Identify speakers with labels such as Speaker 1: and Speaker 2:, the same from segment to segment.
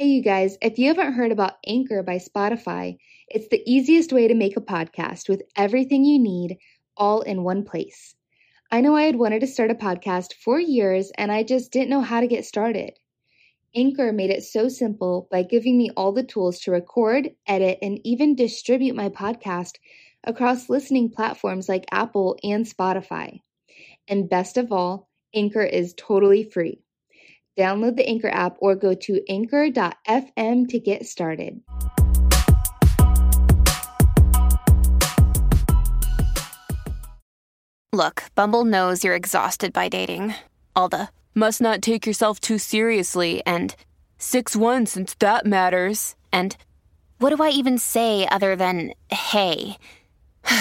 Speaker 1: Hey, you guys, if you haven't heard about Anchor by Spotify, it's the easiest way to make a podcast with everything you need all in one place. I know I had wanted to start a podcast for years and I just didn't know how to get started. Anchor made it so simple by giving me all the tools to record, edit, and even distribute my podcast across listening platforms like Apple and Spotify. And best of all, Anchor is totally free. Download the Anchor app or go to anchor.fm to get started.
Speaker 2: Look, Bumble knows you're exhausted by dating. All the must not take yourself too seriously and 6 1 since that matters. And what do I even say other than hey?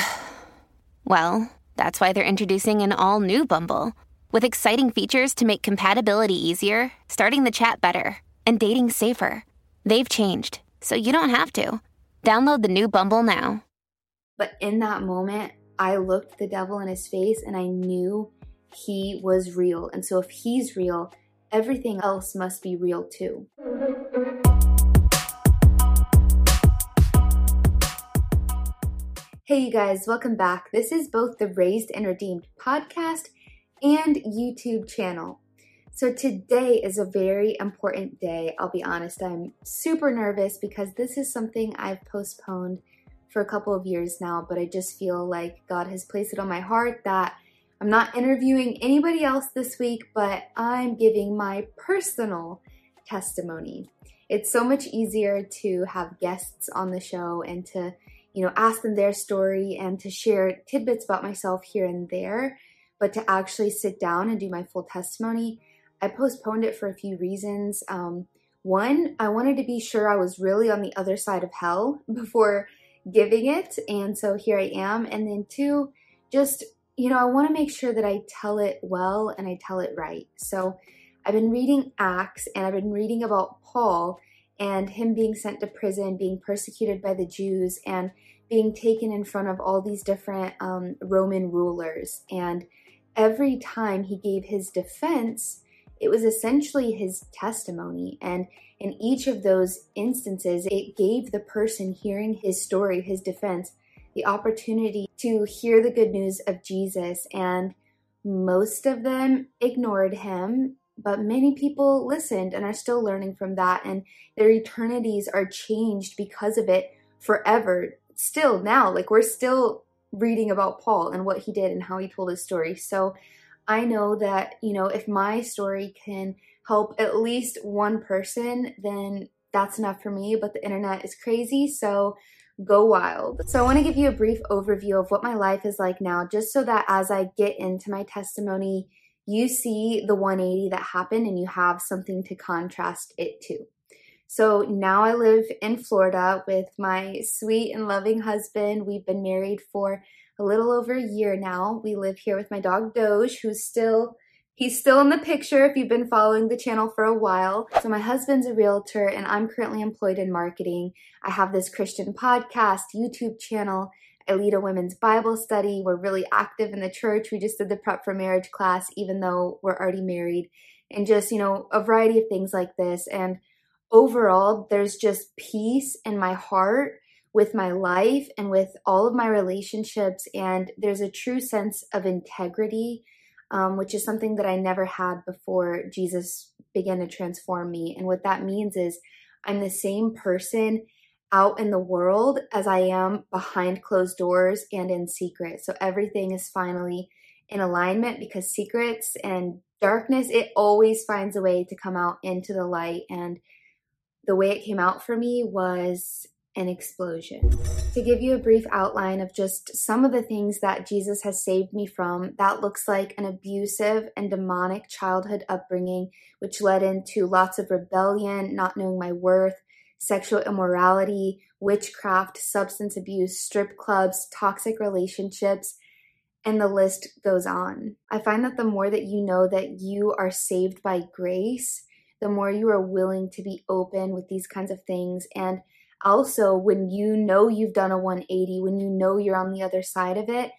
Speaker 2: well, that's why they're introducing an all new Bumble. With exciting features to make compatibility easier, starting the chat better, and dating safer. They've changed, so you don't have to. Download the new Bumble now.
Speaker 1: But in that moment, I looked the devil in his face and I knew he was real. And so if he's real, everything else must be real too. Hey, you guys, welcome back. This is both the Raised and Redeemed podcast and YouTube channel. So today is a very important day. I'll be honest, I'm super nervous because this is something I've postponed for a couple of years now, but I just feel like God has placed it on my heart that I'm not interviewing anybody else this week, but I'm giving my personal testimony. It's so much easier to have guests on the show and to, you know, ask them their story and to share tidbits about myself here and there but to actually sit down and do my full testimony, I postponed it for a few reasons. Um, one, I wanted to be sure I was really on the other side of hell before giving it, and so here I am. And then two, just, you know, I want to make sure that I tell it well and I tell it right. So I've been reading Acts and I've been reading about Paul and him being sent to prison, being persecuted by the Jews, and being taken in front of all these different um, Roman rulers. And every time he gave his defense, it was essentially his testimony. And in each of those instances, it gave the person hearing his story, his defense, the opportunity to hear the good news of Jesus. And most of them ignored him, but many people listened and are still learning from that. And their eternities are changed because of it forever. Still now, like we're still reading about Paul and what he did and how he told his story. So I know that, you know, if my story can help at least one person, then that's enough for me. But the internet is crazy, so go wild. So I want to give you a brief overview of what my life is like now, just so that as I get into my testimony, you see the 180 that happened and you have something to contrast it to. So now I live in Florida with my sweet and loving husband. We've been married for a little over a year now. We live here with my dog Doge, who's still He's still in the picture if you've been following the channel for a while. So my husband's a realtor and I'm currently employed in marketing. I have this Christian podcast, YouTube channel. I lead a women's Bible study. We're really active in the church. We just did the prep for marriage class even though we're already married and just, you know, a variety of things like this and overall, there's just peace in my heart with my life and with all of my relationships. And there's a true sense of integrity, um, which is something that I never had before Jesus began to transform me. And what that means is I'm the same person out in the world as I am behind closed doors and in secret. So everything is finally in alignment because secrets and darkness, it always finds a way to come out into the light. And the way it came out for me was an explosion. To give you a brief outline of just some of the things that Jesus has saved me from, that looks like an abusive and demonic childhood upbringing, which led into lots of rebellion, not knowing my worth, sexual immorality, witchcraft, substance abuse, strip clubs, toxic relationships, and the list goes on. I find that the more that you know that you are saved by grace, the more you are willing to be open with these kinds of things. And also, when you know you've done a 180, when you know you're on the other side of it,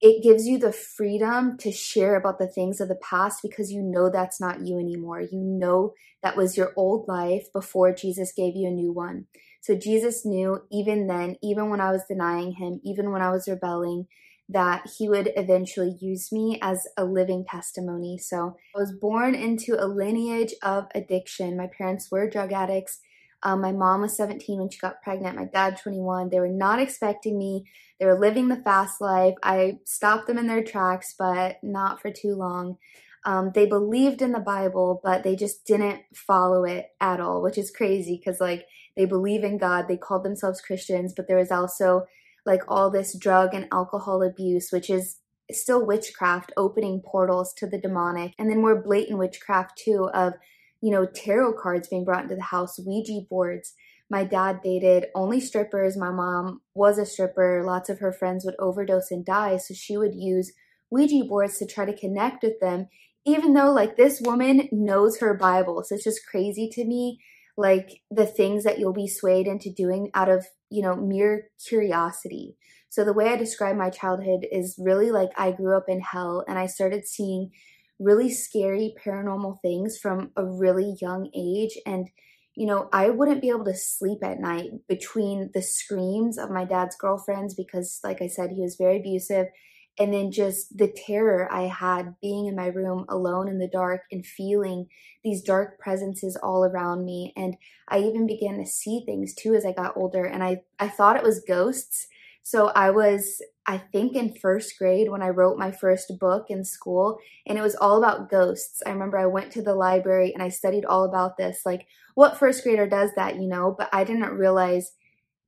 Speaker 1: it gives you the freedom to share about the things of the past because you know that's not you anymore. You know that was your old life before Jesus gave you a new one. So Jesus knew even then, even when I was denying him, even when I was rebelling, that he would eventually use me as a living testimony. So I was born into a lineage of addiction. My parents were drug addicts. Um, my mom was 17 when she got pregnant, my dad 21. They were not expecting me they were living the fast life. I stopped them in their tracks, but not for too long. Um, they believed in the Bible, but they just didn't follow it at all, which is crazy because, like, they believe in God. They called themselves Christians, but there was also, like, all this drug and alcohol abuse, which is still witchcraft, opening portals to the demonic. And then more blatant witchcraft, too, of, you know, tarot cards being brought into the house, Ouija boards my dad dated only strippers. My mom was a stripper. Lots of her friends would overdose and die. So she would use Ouija boards to try to connect with them, even though, like, this woman knows her Bible. So it's just crazy to me, like, the things that you'll be swayed into doing out of, you know, mere curiosity. So the way I describe my childhood is really like I grew up in hell and I started seeing really scary paranormal things from a really young age. And you know, I wouldn't be able to sleep at night between the screams of my dad's girlfriends because, like I said, he was very abusive. And then just the terror I had being in my room alone in the dark and feeling these dark presences all around me. And I even began to see things too as I got older. And I, I thought it was ghosts. So I was, I think, in first grade when I wrote my first book in school, and it was all about ghosts. I remember I went to the library and I studied all about this. Like, what first grader does that, you know? But I didn't realize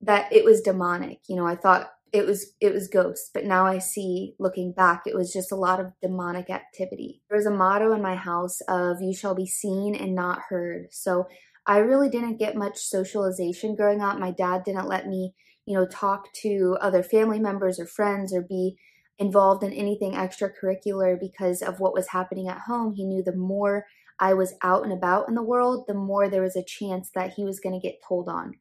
Speaker 1: that it was demonic. You know, I thought it was it was ghosts, but now I see looking back, it was just a lot of demonic activity. There was a motto in my house of "You shall be seen and not heard." So I really didn't get much socialization growing up. My dad didn't let me you know, talk to other family members or friends or be involved in anything extracurricular because of what was happening at home. He knew the more I was out and about in the world, the more there was a chance that he was going to get told on.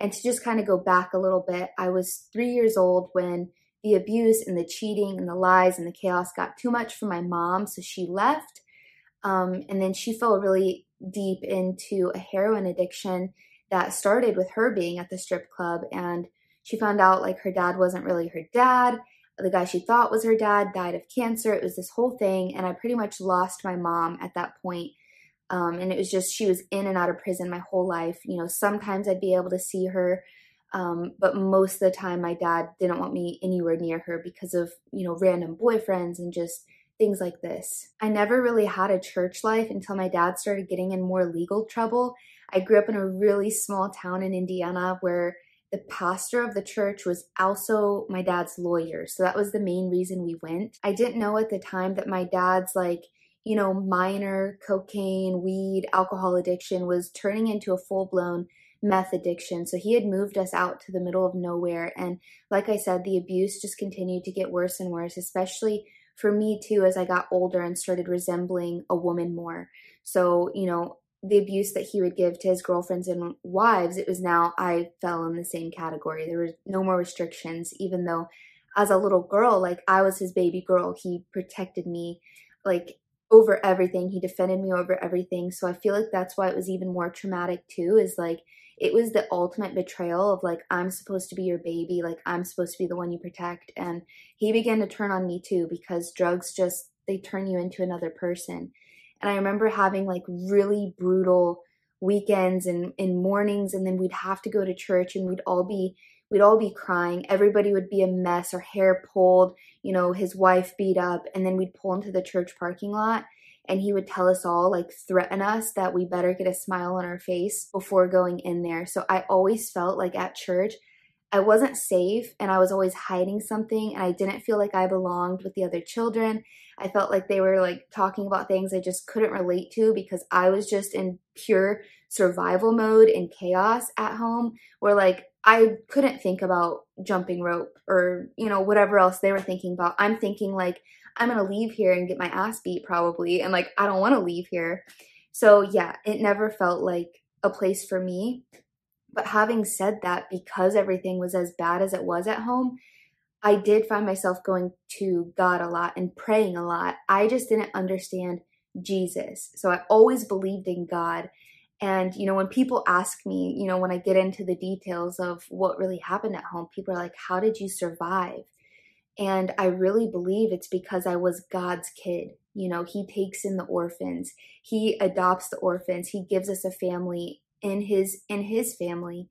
Speaker 1: And to just kind of go back a little bit, I was three years old when the abuse and the cheating and the lies and the chaos got too much for my mom, so she left. Um, and then she fell really deep into a heroin addiction that started with her being at the strip club and she found out like her dad wasn't really her dad. The guy she thought was her dad died of cancer. It was this whole thing. And I pretty much lost my mom at that point. Um, and it was just, she was in and out of prison my whole life. You know, sometimes I'd be able to see her. Um, but most of the time, my dad didn't want me anywhere near her because of, you know, random boyfriends and just things like this. I never really had a church life until my dad started getting in more legal trouble. I grew up in a really small town in Indiana where the pastor of the church was also my dad's lawyer. So that was the main reason we went. I didn't know at the time that my dad's like, you know, minor cocaine, weed, alcohol addiction was turning into a full blown meth addiction. So he had moved us out to the middle of nowhere. And like I said, the abuse just continued to get worse and worse, especially for me too, as I got older and started resembling a woman more. So, you know, the abuse that he would give to his girlfriends and wives, it was now I fell in the same category. There was no more restrictions, even though as a little girl, like I was his baby girl. He protected me like over everything. He defended me over everything. So I feel like that's why it was even more traumatic too, is like it was the ultimate betrayal of like I'm supposed to be your baby, like I'm supposed to be the one you protect. And he began to turn on me too because drugs just they turn you into another person. And I remember having like really brutal weekends and, and mornings and then we'd have to go to church and we'd all be we'd all be crying. Everybody would be a mess, or hair pulled, you know, his wife beat up, and then we'd pull into the church parking lot and he would tell us all, like threaten us that we better get a smile on our face before going in there. So I always felt like at church I wasn't safe and I was always hiding something and I didn't feel like I belonged with the other children. I felt like they were like talking about things I just couldn't relate to because I was just in pure survival mode and chaos at home where like I couldn't think about jumping rope or, you know, whatever else they were thinking about. I'm thinking like I'm going to leave here and get my ass beat probably and like I don't want to leave here. So yeah, it never felt like a place for me. But having said that, because everything was as bad as it was at home, I did find myself going to God a lot and praying a lot. I just didn't understand Jesus. So I always believed in God. And, you know, when people ask me, you know, when I get into the details of what really happened at home, people are like, How did you survive? And I really believe it's because I was God's kid. You know, He takes in the orphans, He adopts the orphans, He gives us a family in His in His family.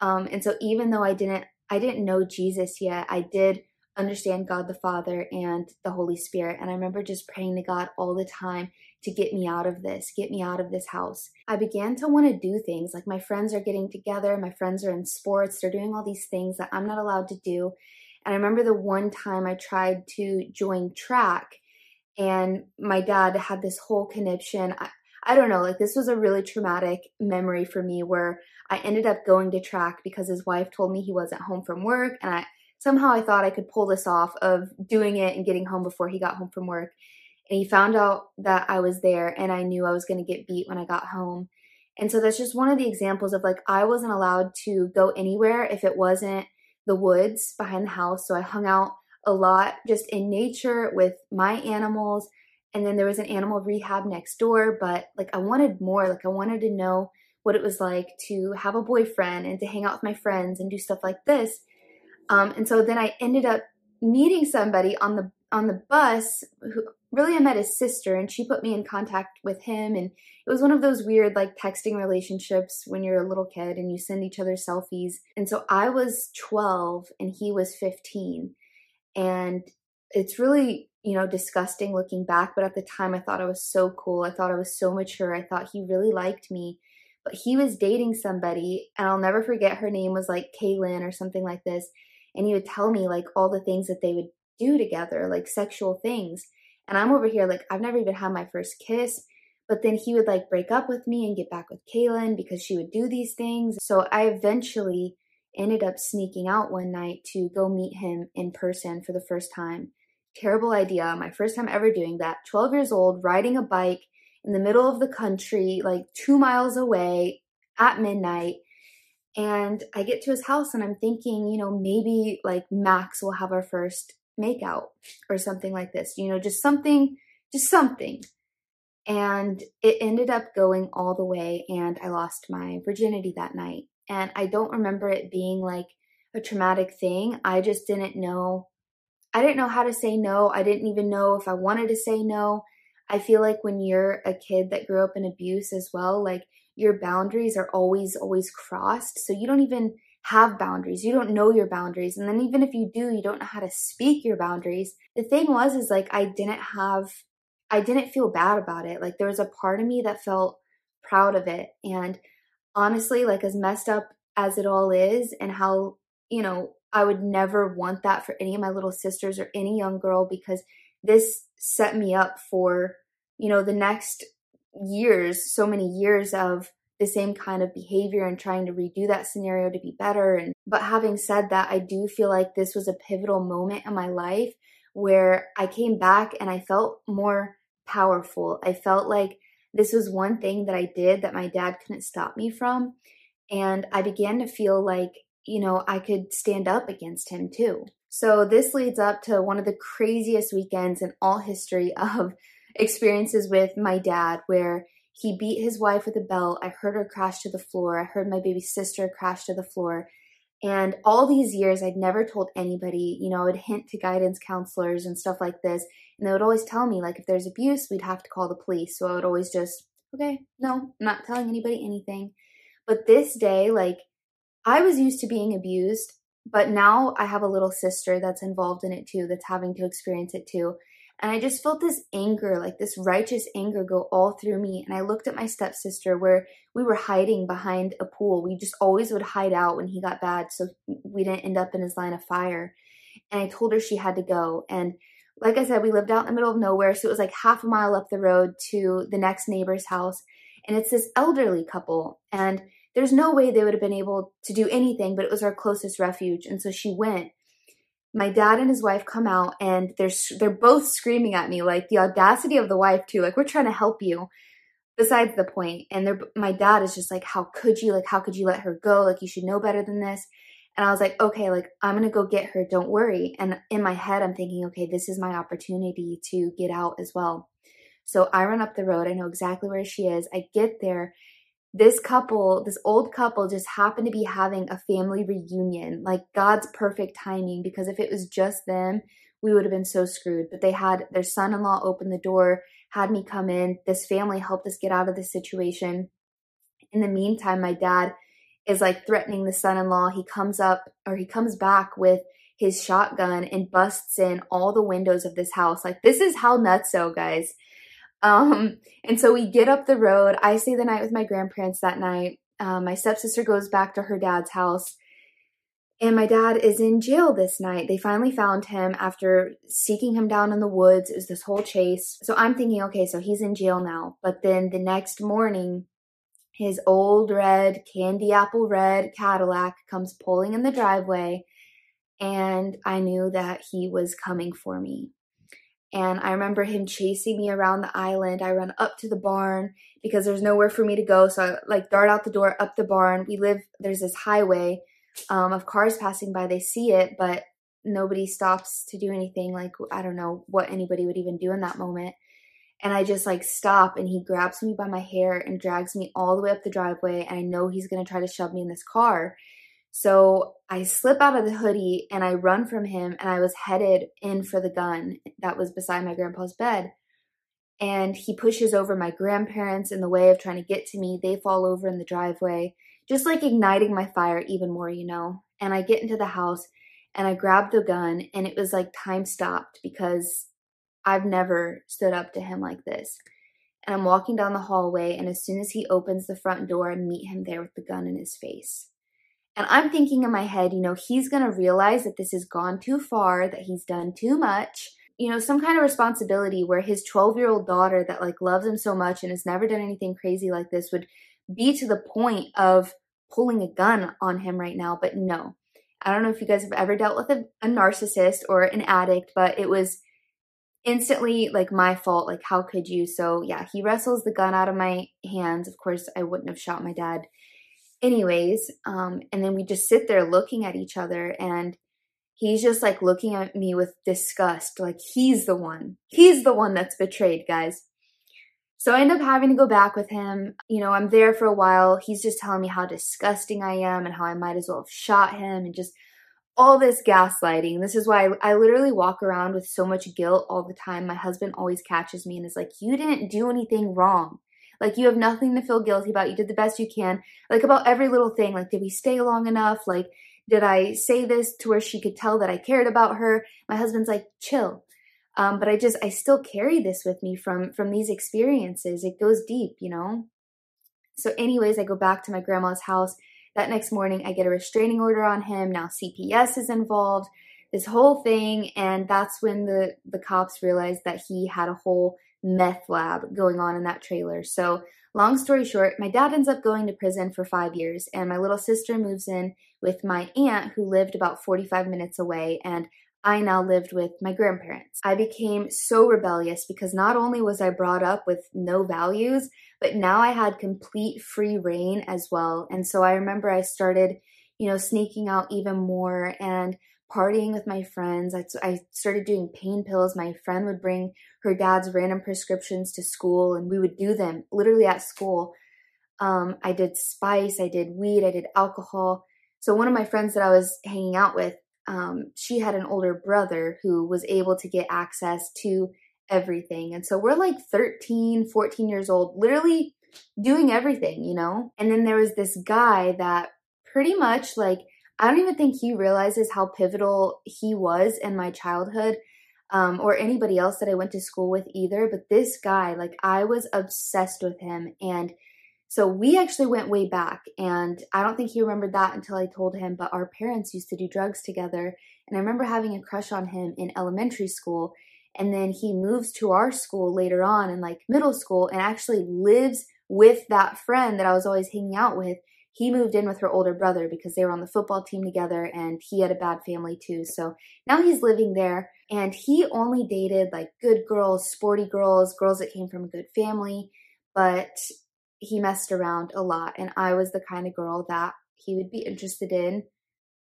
Speaker 1: Um, and so even though I didn't I didn't know Jesus yet, I did understand God the Father and the Holy Spirit. And I remember just praying to God all the time to get me out of this, get me out of this house. I began to want to do things like my friends are getting together, my friends are in sports, they're doing all these things that I'm not allowed to do. And I remember the one time I tried to join track, and my dad had this whole conniption. I, I don't know, like this was a really traumatic memory for me where I ended up going to track because his wife told me he wasn't home from work, and I somehow I thought I could pull this off of doing it and getting home before he got home from work. And he found out that I was there, and I knew I was going to get beat when I got home. And so that's just one of the examples of like I wasn't allowed to go anywhere if it wasn't the woods behind the house. So I hung out a lot just in nature with my animals. And then there was an animal rehab next door, but like I wanted more. Like I wanted to know what it was like to have a boyfriend and to hang out with my friends and do stuff like this. Um, and so then I ended up meeting somebody on the on the bus who really I met his sister and she put me in contact with him and it was one of those weird like texting relationships when you're a little kid and you send each other selfies. And so I was 12 and he was 15. And it's really, you know, disgusting looking back, but at the time I thought I was so cool. I thought I was so mature. I thought he really liked me. But he was dating somebody and I'll never forget her name was like Kaylin or something like this. And he would tell me like all the things that they would do together, like sexual things. And I'm over here like I've never even had my first kiss. But then he would like break up with me and get back with Kaylin because she would do these things. So I eventually ended up sneaking out one night to go meet him in person for the first time. Terrible idea. My first time ever doing that. 12 years old, riding a bike in the middle of the country, like two miles away at midnight. And I get to his house and I'm thinking, you know, maybe like Max will have our first makeout or something like this, you know, just something, just something. And it ended up going all the way, and I lost my virginity that night. And I don't remember it being like a traumatic thing. I just didn't know. I didn't know how to say no. I didn't even know if I wanted to say no. I feel like when you're a kid that grew up in abuse as well, like your boundaries are always, always crossed. So you don't even have boundaries. You don't know your boundaries. And then even if you do, you don't know how to speak your boundaries. The thing was, is like I didn't have, I didn't feel bad about it. Like there was a part of me that felt proud of it. And honestly, like as messed up as it all is, and how, you know, I would never want that for any of my little sisters or any young girl because this set me up for, you know, the next years, so many years of the same kind of behavior and trying to redo that scenario to be better and but having said that I do feel like this was a pivotal moment in my life where I came back and I felt more powerful. I felt like this was one thing that I did that my dad couldn't stop me from and I began to feel like you know, I could stand up against him too. So this leads up to one of the craziest weekends in all history of experiences with my dad where he beat his wife with a belt. I heard her crash to the floor. I heard my baby sister crash to the floor. And all these years, I'd never told anybody, you know, I would hint to guidance counselors and stuff like this. And they would always tell me, like, if there's abuse, we'd have to call the police. So I would always just, okay, no, I'm not telling anybody anything. But this day, like, I was used to being abused, but now I have a little sister that's involved in it too, that's having to experience it too. And I just felt this anger, like this righteous anger go all through me. And I looked at my stepsister where we were hiding behind a pool. We just always would hide out when he got bad so we didn't end up in his line of fire. And I told her she had to go. And like I said, we lived out in the middle of nowhere. So it was like half a mile up the road to the next neighbor's house. And it's this elderly couple. And there's no way they would have been able to do anything, but it was our closest refuge. And so she went my dad and his wife come out and they're they're both screaming at me like the audacity of the wife too like we're trying to help you besides the point and they're my dad is just like how could you like how could you let her go like you should know better than this And I was like, okay, like I'm gonna go get her, don't worry. And in my head, I'm thinking, okay, this is my opportunity to get out as well. So I run up the road, I know exactly where she is. I get there. This couple, this old couple, just happened to be having a family reunion, like God's perfect timing, because if it was just them, we would have been so screwed. But they had their son in law open the door, had me come in. This family helped us get out of the situation. In the meantime, my dad is like threatening the son in law. He comes up or he comes back with his shotgun and busts in all the windows of this house. Like, this is how nuts so, guys. Um, and so we get up the road. I stay the night with my grandparents that night. Um, my stepsister goes back to her dad's house. And my dad is in jail this night. They finally found him after seeking him down in the woods. It was this whole chase. So I'm thinking, okay, so he's in jail now. But then the next morning, his old red, candy apple red Cadillac comes pulling in the driveway. And I knew that he was coming for me. And I remember him chasing me around the island. I run up to the barn because there's nowhere for me to go. So I like dart out the door up the barn. We live, there's this highway um, of cars passing by. They see it, but nobody stops to do anything. Like, I don't know what anybody would even do in that moment. And I just like stop and he grabs me by my hair and drags me all the way up the driveway. And I know he's going to try to shove me in this car. So I slip out of the hoodie and I run from him and I was headed in for the gun that was beside my grandpa's bed. And he pushes over my grandparents in the way of trying to get to me. They fall over in the driveway, just like igniting my fire even more, you know. And I get into the house and I grab the gun and it was like time stopped because I've never stood up to him like this. And I'm walking down the hallway and as soon as he opens the front door, I meet him there with the gun in his face. And I'm thinking in my head, you know, he's going to realize that this has gone too far, that he's done too much. You know, some kind of responsibility where his 12 year old daughter that like loves him so much and has never done anything crazy like this would be to the point of pulling a gun on him right now. But no, I don't know if you guys have ever dealt with a, a narcissist or an addict, but it was instantly like my fault. Like, how could you? So, yeah, he wrestles the gun out of my hands. Of course, I wouldn't have shot my dad anyways um and then we just sit there looking at each other and he's just like looking at me with disgust like he's the one he's the one that's betrayed guys. So i end up having to go back with him. You know i'm there for a while. He's just telling me how disgusting i am and how i might as well have shot him and just all this gaslighting. This is why I, I literally walk around with so much guilt all the time. My husband always catches me and is like you didn't do anything wrong like you have nothing to feel guilty about. You did the best you can. Like about every little thing. Like, did we stay long enough? Like, did I say this to where she could tell that I cared about her? My husband's like, chill. Um, but I just, I still carry this with me from, from these experiences. It goes deep, you know? So anyways, I go back to my grandma's house. That next morning, I get a restraining order on him. Now CPS is involved, this whole thing. And that's when the, the cops realized that he had a whole meth lab going on in that trailer. So, long story short, my dad ends up going to prison for five years, and my little sister moves in with my aunt who lived about 45 minutes away, and I now lived with my grandparents. I became so rebellious because not only was I brought up with no values, but now I had complete free rein as well. And so I remember I started, you know, sneaking out even more and partying with my friends. I, I started doing pain pills. My friend would bring her dad's random prescriptions to school, and we would do them literally at school. Um, I did spice, I did weed, I did alcohol. So, one of my friends that I was hanging out with, um, she had an older brother who was able to get access to everything. And so, we're like 13, 14 years old, literally doing everything, you know? And then there was this guy that pretty much like I don't even think he realizes how pivotal he was in my childhood. Um, or anybody else that I went to school with either. But this guy, like, I was obsessed with him. And so we actually went way back. And I don't think he remembered that until I told him. But our parents used to do drugs together. And I remember having a crush on him in elementary school. And then he moves to our school later on in like middle school and actually lives with that friend that I was always hanging out with he moved in with her older brother because they were on the football team together and he had a bad family too. So now he's living there and he only dated like good girls, sporty girls, girls that came from a good family, but he messed around a lot. And I was the kind of girl that he would be interested in,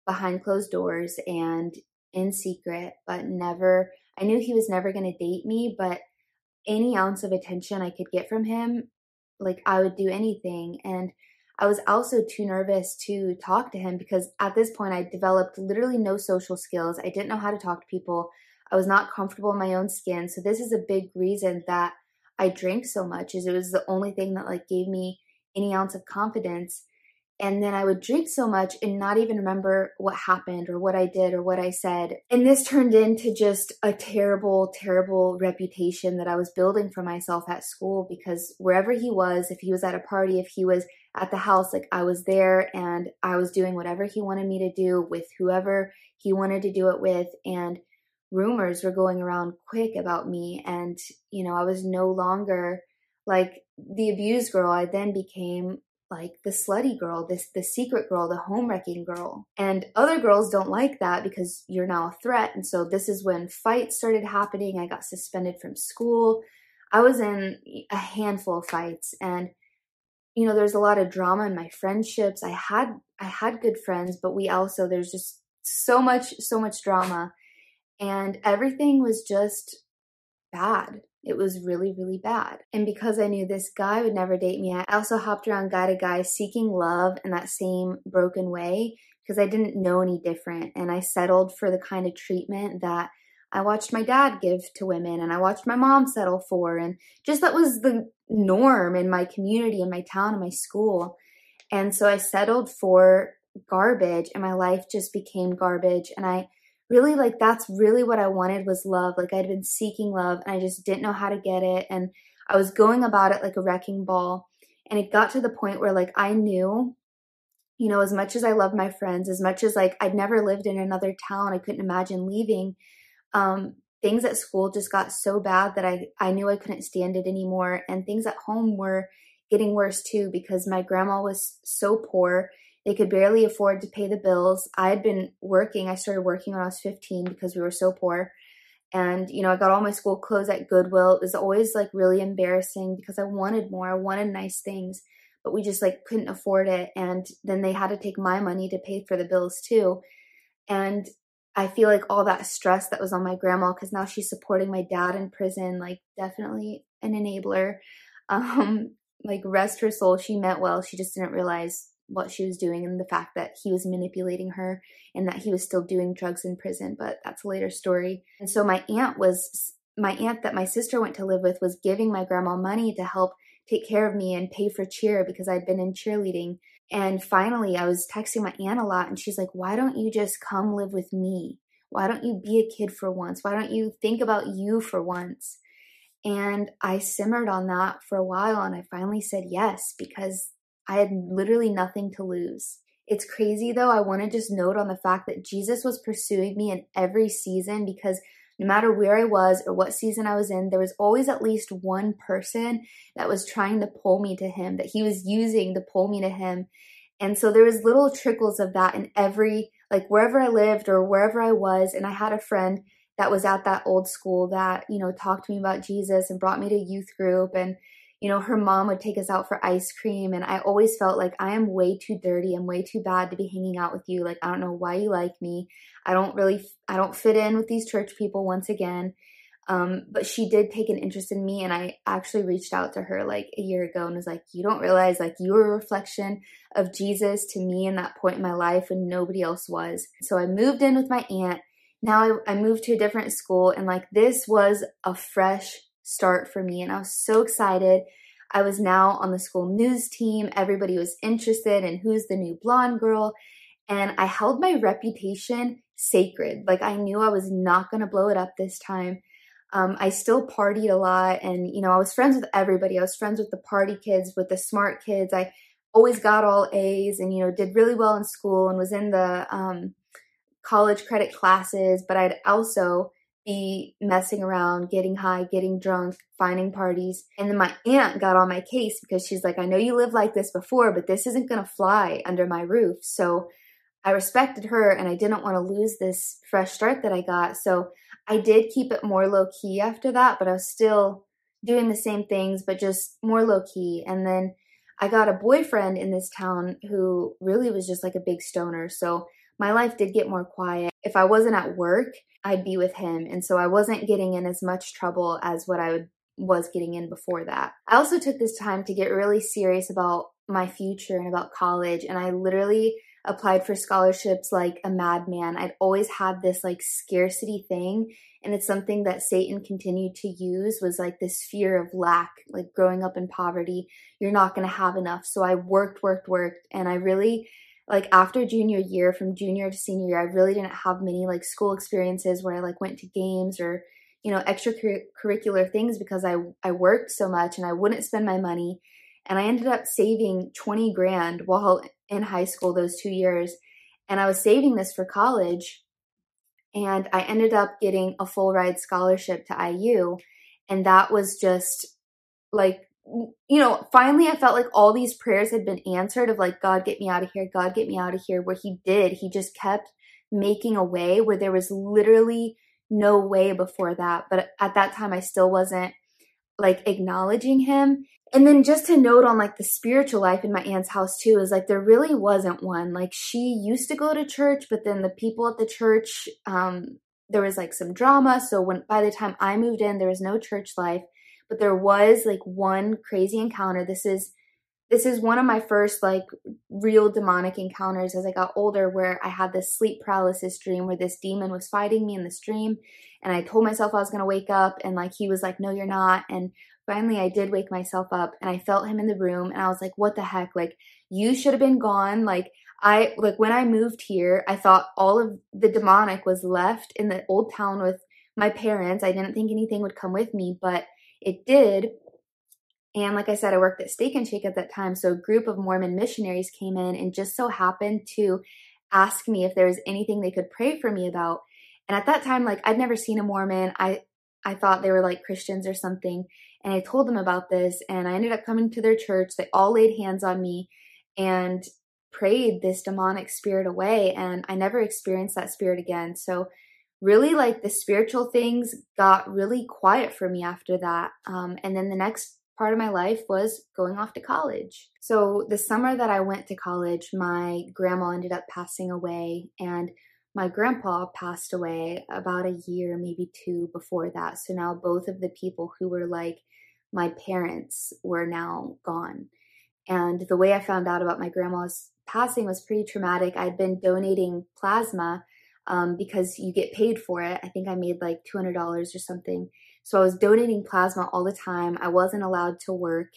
Speaker 1: behind closed doors and in secret, but never, I knew he was never going to date me, but any ounce of attention I could get from him, like I would do anything. And I was also too nervous to talk to him because at this point I developed literally no social skills. I didn't know how to talk to people. I was not comfortable in my own skin. So this is a big reason that I drank so much is it was the only thing that like gave me any ounce of confidence. And then I would drink so much and not even remember what happened or what I did or what I said. And this turned into just a terrible, terrible reputation that I was building for myself at school because wherever he was, if he was at a party, if he was at the house, like I was there and I was doing whatever he wanted me to do with whoever he wanted to do it with. And rumors were going around quick about me. And, you know, I was no longer like the abused girl. I then became like the slutty girl, this the secret girl, the home wrecking girl. And other girls don't like that because you're now a threat. And so this is when fights started happening. I got suspended from school. I was in a handful of fights and you know there's a lot of drama in my friendships. I had I had good friends, but we also there's just so much so much drama and everything was just bad. It was really, really bad. And because I knew this guy would never date me, I also hopped around guy to guy seeking love in that same broken way because I didn't know any different. And I settled for the kind of treatment that I watched my dad give to women and I watched my mom settle for. And just that was the norm in my community, in my town, in my school. And so I settled for garbage and my life just became garbage. And I really like that's really what I wanted was love. Like I'd been seeking love and I just didn't know how to get it. And I was going about it like a wrecking ball. And it got to the point where like I knew, you know, as much as I love my friends, as much as like I'd never lived in another town, I couldn't imagine leaving. Um, things at school just got so bad that I, I knew I couldn't stand it anymore. And things at home were getting worse too because my grandma was so poor they could barely afford to pay the bills. I had been working. I started working when I was 15 because we were so poor. And, you know, I got all my school clothes at Goodwill. It was always like really embarrassing because I wanted more. I wanted nice things, but we just like couldn't afford it. And then they had to take my money to pay for the bills too. And I feel like all that stress that was on my grandma because now she's supporting my dad in prison, like definitely an enabler. Um, like rest her soul, she meant well. She just didn't realize what she was doing and the fact that he was manipulating her and that he was still doing drugs in prison, but that's a later story. And so my aunt was my aunt that my sister went to live with was giving my grandma money to help take care of me and pay for cheer because I'd been in cheerleading. And finally, I was texting my aunt a lot and she's like, "Why don't you just come live with me? Why don't you be a kid for once? Why don't you think about you for once?" And I simmered on that for a while and I finally said yes because I had literally nothing to lose. It's crazy though. I want to just note on the fact that Jesus was pursuing me in every season because no matter where I was or what season I was in, there was always at least one person that was trying to pull me to him, that he was using to pull me to him. And so there was little trickles of that in every, like wherever I lived or wherever I was. And I had a friend that was at that old school that, you know, talked to me about Jesus and brought me to youth group and you know, her mom would take us out for ice cream. And I always felt like I am way too dirty. I'm way too bad to be hanging out with you. Like, I don't know why you like me. I don't really, I don't fit in with these church people once again. Um, but she did take an interest in me. And I actually reached out to her like a year ago and was like, you don't realize like you were a reflection of Jesus to me in that point in my life when nobody else was. So I moved in with my aunt. Now I, I moved to a different school and like this was a fresh start for me. And I was so excited. I was now on the school news team. Everybody was interested in who's the new blonde girl. And I held my reputation sacred. Like I knew I was not going to blow it up this time. Um, I still partied a lot and, you know, I was friends with everybody. I was friends with the party kids, with the smart kids. I always got all A's and, you know, did really well in school and was in the um, college credit classes. But I'd also be messing around, getting high, getting drunk, finding parties. And then my aunt got on my case because she's like, I know you lived like this before, but this isn't going to fly under my roof. So I respected her and I didn't want to lose this fresh start that I got. So I did keep it more low key after that, but I was still doing the same things, but just more low key. And then I got a boyfriend in this town who really was just like a big stoner. So my life did get more quiet. If I wasn't at work, I'd be with him. And so I wasn't getting in as much trouble as what I would, was getting in before that. I also took this time to get really serious about my future and about college. And I literally applied for scholarships like a madman. I'd always had this like scarcity thing. And it's something that Satan continued to use was like this fear of lack, like growing up in poverty. You're not going to have enough. So I worked, worked, worked. And I really, like after junior year, from junior to senior year, I really didn't have many like school experiences where I like went to games or, you know, extracurricular things because I, I worked so much and I wouldn't spend my money. And I ended up saving 20 grand while in high school those two years. And I was saving this for college. And I ended up getting a full ride scholarship to IU. And that was just like, you know, finally I felt like all these prayers had been answered of like, God, get me out of here. God, get me out of here. Where he did, he just kept making a way where there was literally no way before that. But at that time, I still wasn't like acknowledging him. And then just to note on like the spiritual life in my aunt's house too is like there really wasn't one. Like she used to go to church, but then the people at the church, um, there was like some drama. So when by the time I moved in, there was no church life, but there was like one crazy encounter. This is this is one of my first like real demonic encounters as I got older where I had this sleep paralysis dream where this demon was fighting me in this dream and I told myself I was going to wake up and like he was like no you're not and finally I did wake myself up and I felt him in the room and I was like what the heck? Like you should have been gone. Like I like when I moved here I thought all of the demonic was left in the old town with my parents. I didn't think anything would come with me but it did and like I said, I worked at Steak and Shake at that time. So a group of Mormon missionaries came in and just so happened to ask me if there was anything they could pray for me about. And at that time, like I'd never seen a Mormon. I I thought they were like Christians or something. And I told them about this and I ended up coming to their church. They all laid hands on me and prayed this demonic spirit away. And I never experienced that spirit again. So really like the spiritual things got really quiet for me after that. Um, and then the next part of my life was going off to college. So, the summer that I went to college, my grandma ended up passing away, and my grandpa passed away about a year, maybe two before that. So, now both of the people who were like my parents were now gone. And the way I found out about my grandma's passing was pretty traumatic. I'd been donating plasma um, because you get paid for it. I think I made like $200 or something. So I was donating plasma all the time. I wasn't allowed to work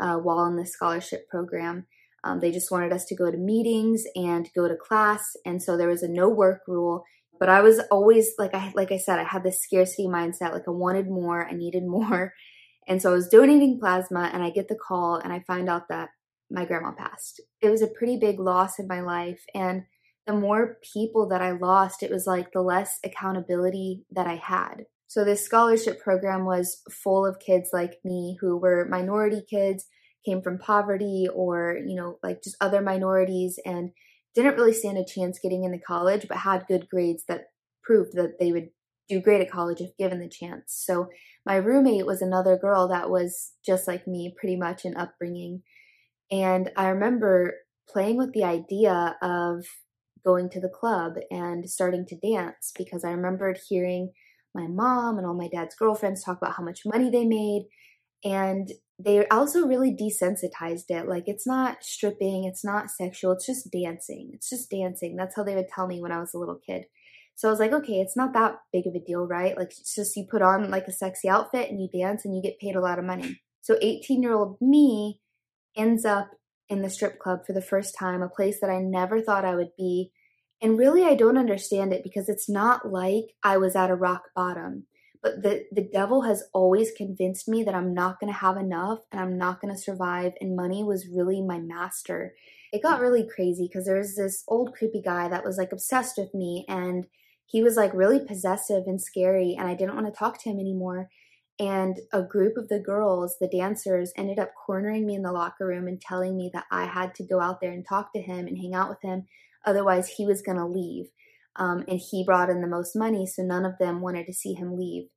Speaker 1: uh, while in the scholarship program. Um, they just wanted us to go to meetings and go to class, and so there was a no work rule. But I was always like I like I said, I had this scarcity mindset. Like I wanted more, I needed more, and so I was donating plasma, and I get the call, and I find out that my grandma passed. It was a pretty big loss in my life, and the more people that I lost, it was like the less accountability that I had. So this scholarship program was full of kids like me who were minority kids, came from poverty or, you know, like just other minorities and didn't really stand a chance getting into college, but had good grades that proved that they would do great at college if given the chance. So my roommate was another girl that was just like me, pretty much in upbringing. And I remember playing with the idea of going to the club and starting to dance because I remembered hearing my mom and all my dad's girlfriends talk about how much money they made. And they also really desensitized it. Like, it's not stripping, it's not sexual, it's just dancing. It's just dancing. That's how they would tell me when I was a little kid. So I was like, okay, it's not that big of a deal, right? Like, it's just you put on like a sexy outfit and you dance and you get paid a lot of money. So 18 year old me ends up in the strip club for the first time, a place that I never thought I would be. And really, I don't understand it because it's not like I was at a rock bottom. But the, the devil has always convinced me that I'm not going to have enough and I'm not going to survive. And money was really my master. It got really crazy because there was this old creepy guy that was like obsessed with me and he was like really possessive and scary. And I didn't want to talk to him anymore. And a group of the girls, the dancers, ended up cornering me in the locker room and telling me that I had to go out there and talk to him and hang out with him Otherwise, he was going to leave. Um, and he brought in the most money, so none of them wanted to see him leave.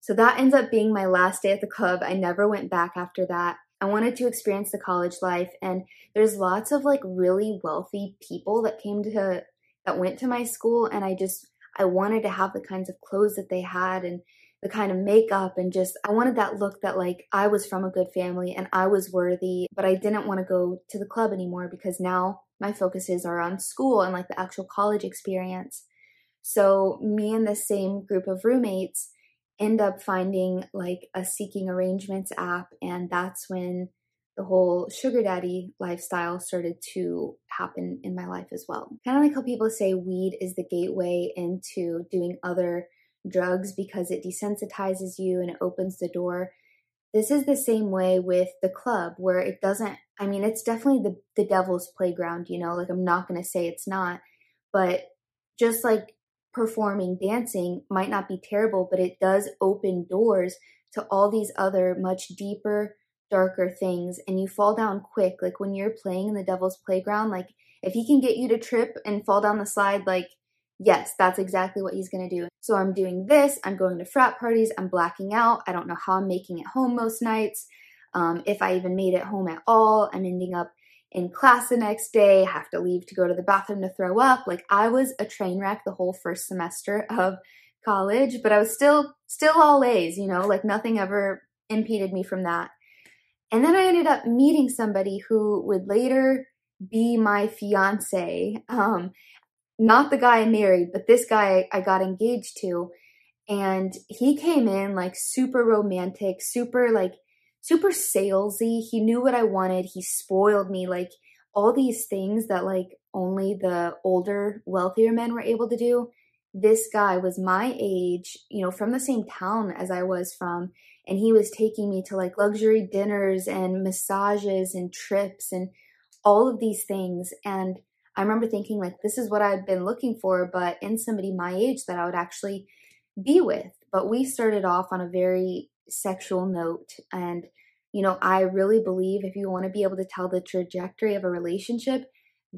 Speaker 1: So that ends up being my last day at the club. I never went back after that. I wanted to experience the college life, and there's lots of like really wealthy people that came to that went to my school and I just I wanted to have the kinds of clothes that they had and the kind of makeup and just I wanted that look that like I was from a good family and I was worthy, but I didn't want to go to the club anymore because now my focuses are on school and like the actual college experience. So me and the same group of roommates end up finding like a seeking arrangements app and that's when the whole sugar daddy lifestyle started to happen in my life as well. Kind of like how people say weed is the gateway into doing other drugs because it desensitizes you and it opens the door. This is the same way with the club where it doesn't I mean it's definitely the the devil's playground, you know, like I'm not going to say it's not, but just like performing dancing might not be terrible, but it does open doors to all these other much deeper, darker things. And you fall down quick. Like when you're playing in the devil's playground, like if he can get you to trip and fall down the slide, like, yes, that's exactly what he's going to do. So I'm doing this. I'm going to frat parties. I'm blacking out. I don't know how I'm making it home most nights. Um, if I even made it home at all, I'm ending up in class the next day, have to leave to go to the bathroom to throw up. Like I was a train wreck the whole first semester of college, but I was still still all A's, you know, like nothing ever impeded me from that. And then I ended up meeting somebody who would later be my fiance. Um, not the guy I married, but this guy I got engaged to. And he came in like super romantic, super like super salesy. He knew what I wanted. He spoiled me like all these things that like only the older, wealthier men were able to do. This guy was my age, you know, from the same town as I was from, and he was taking me to like luxury dinners and massages and trips and all of these things. And I remember thinking, like, this is what I've been looking for, but in somebody my age that I would actually be with. But we started off on a very sexual note. And, you know, I really believe if you want to be able to tell the trajectory of a relationship,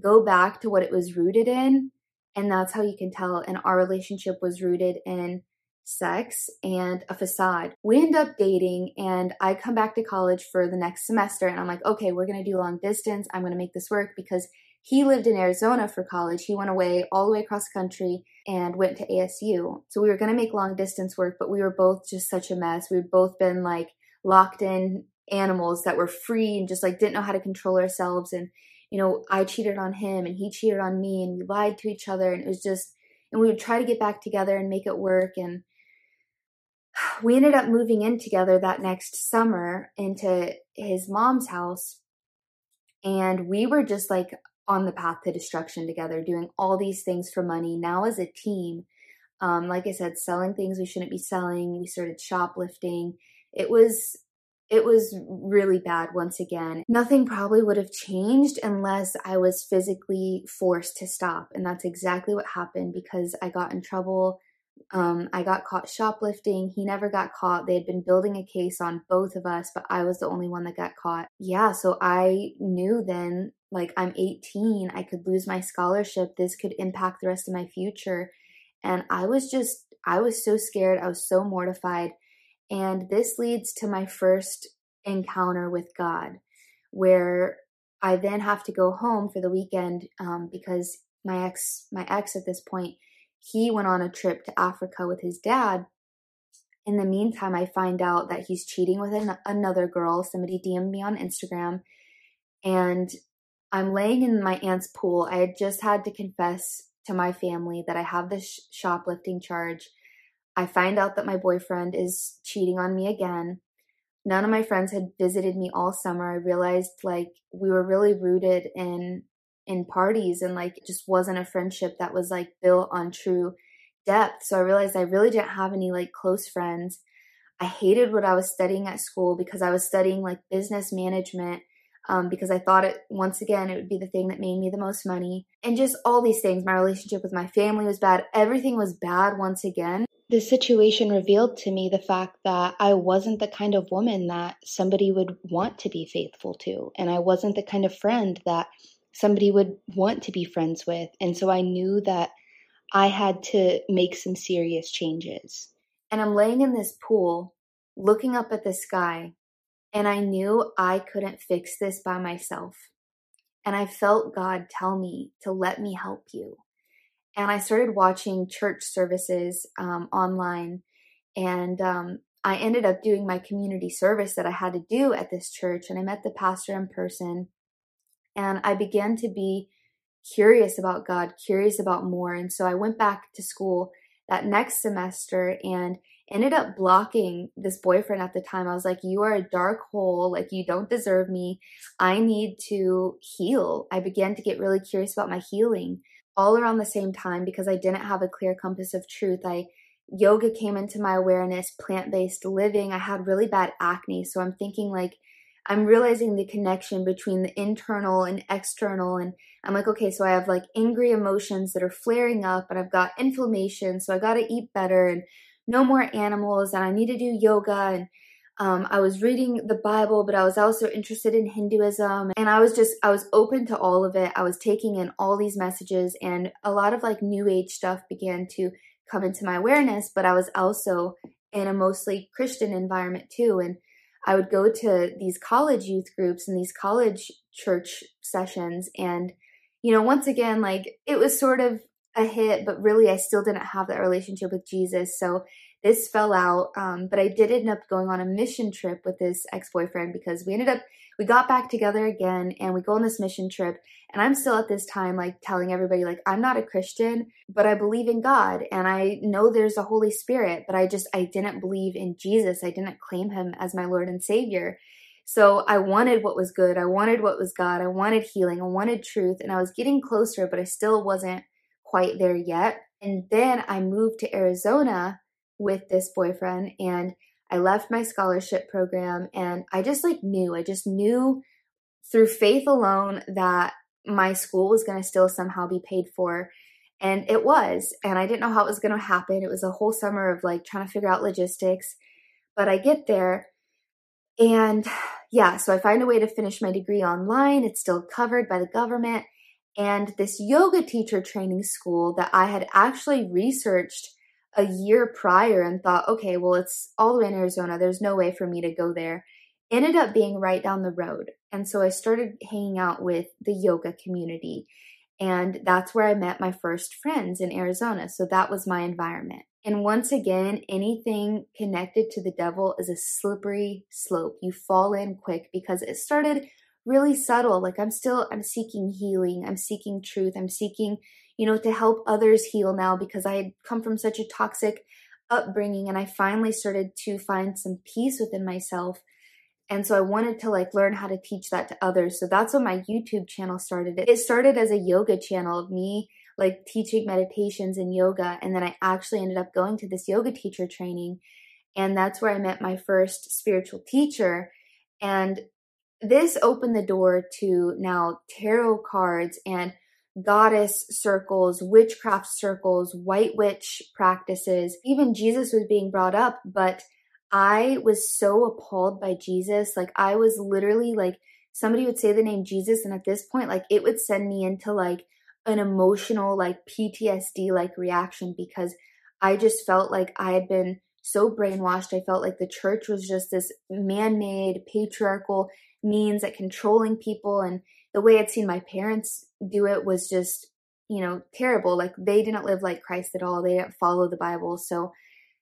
Speaker 1: go back to what it was rooted in. And that's how you can tell. And our relationship was rooted in sex and a facade. We end up dating, and I come back to college for the next semester. And I'm like, okay, we're to do long distance. I'm to make this work because he lived in Arizona for college. He went away all the way across the country and went to ASU. So we were going to make long distance work, but we were both just such a mess. We'd both been like locked in animals that were free and just like didn't know how to control ourselves. And, you know, I cheated on him and he cheated on me and we lied to each other. And it was just, and we would try to get back together and make it work. And we ended up moving in together that next summer into his mom's house. And we were just like on the path to destruction together, doing all these things for money. Now, as a team, um, like I said, selling things we shouldn't be selling. We started shoplifting. It was it was really bad once again. Nothing probably would have changed unless I was physically forced to stop. And that's exactly what happened because I got in trouble. Um, I got caught shoplifting. He never got caught. They had been building a case on both of us, but I was the only one that got caught. Yeah, so I knew then like I'm 18, I could lose my scholarship. This could impact the rest of my future. And I was just, I was so scared. I was so mortified. And this leads to my first encounter with God, where I then have to go home for the weekend um, because my ex, my ex at this point, he went on a trip to Africa with his dad. In the meantime, I find out that he's cheating with an- another girl. Somebody DM'd me on Instagram, and I'm laying in my aunt's pool. I had just had to confess to my family that I have this shoplifting charge. I find out that my boyfriend is cheating on me again. None of my friends had visited me all summer. I realized like we were really rooted in in parties and like it just wasn't a friendship that was like built on true depth. So I realized I really didn't have any like close friends. I hated what I was studying at school because I was studying like business management um, because I thought it, once again, it would be the thing that made me the most money. And just all these things. My relationship with my family was bad. Everything was bad once again. The situation revealed to me the fact that I wasn't the kind of woman that somebody would want to be faithful to. And I wasn't the kind of friend that somebody would want to be friends with. And so I knew that I had to make some serious changes. And I'm laying in this pool, looking up at the sky, and I knew I couldn't fix this by myself. And I felt God tell me to let me help you. and I started watching church services um, online. And um, I ended up doing my community service that I had to do at this church. And I met the pastor in person. And I began to be curious about God, curious about more. And so I went back to school that next semester and ended up blocking this boyfriend at the time. I was like, You are a dark hole. Like, you don't deserve me. I need to heal. I began to get really curious about my healing all around the same time because I didn't have a clear compass of truth. I yoga came into my awareness, plant-based living. I had really bad acne, so I'm thinking like I'm realizing the connection between the internal and external and I'm like, okay, so I have like angry emotions that are flaring up and I've got inflammation, so I got to eat better and no more animals and I need to do yoga and um, I was reading the Bible, but I was also interested in Hinduism. And I was just, I was open to all of it. I was taking in all these messages, and a lot of like new age stuff began to come into my awareness. But I was also in a mostly Christian environment too. And I would go to these college youth groups and these college church sessions. And, you know, once again, like it was sort of a hit, but really I still didn't have that relationship with Jesus. So this fell out. Um, but I did end up going on a mission trip with this ex boyfriend because we ended up, we got back together again and we go on this mission trip. And I'm still at this time like telling everybody, like, I'm not a Christian, but I believe in God and I know there's a Holy Spirit, but I just, I didn't believe in Jesus. I didn't claim him as my Lord and Savior. So I wanted what was good. I wanted what was God. I wanted healing. I wanted truth. And I was getting closer, but I still wasn't quite there yet. And then I moved to Arizona with this boyfriend and I left my scholarship program and I just like knew, I just knew through faith alone that my school was going to still somehow be paid for. And it was. And I didn't know how it was going to happen. It was a whole summer of like trying to figure out logistics. But I get there and yeah, so I find a way to finish my degree online. It's still covered by the government. And this yoga teacher training school that I had actually researched a year prior and thought, okay, well, it's all the way in Arizona. There's no way for me to go there. Ended up being right down the road. And so I started hanging out with the yoga community. And that's where I met my first friends in Arizona. So that was my environment. And once again, anything connected to the devil is a slippery slope. You fall in quick because it started really subtle. Like I'm still, I'm seeking healing. I'm seeking truth. I'm seeking you know, to help others heal now because I had come from such a toxic upbringing and I finally started to find some peace within myself. And so I wanted to like learn how to teach that to others. So that's when my YouTube channel started. It started as a yoga channel of me like teaching meditations and yoga. And then I actually ended up going to this yoga teacher training. And that's where I met my first spiritual teacher. And this opened the door to now tarot cards and goddess circles, witchcraft circles, white witch practices. Even Jesus was being brought up, but I was so appalled by Jesus. Like, I was literally like, somebody would say the name Jesus, and at this point, like, it would send me into like an emotional, like PTSD like reaction because I just felt like I had been so brainwashed. I felt like the church was just this man made patriarchal means at controlling people and the way I'd seen my parents do it was just, you know, terrible. Like they didn't live like Christ at all. They didn't follow the Bible. So,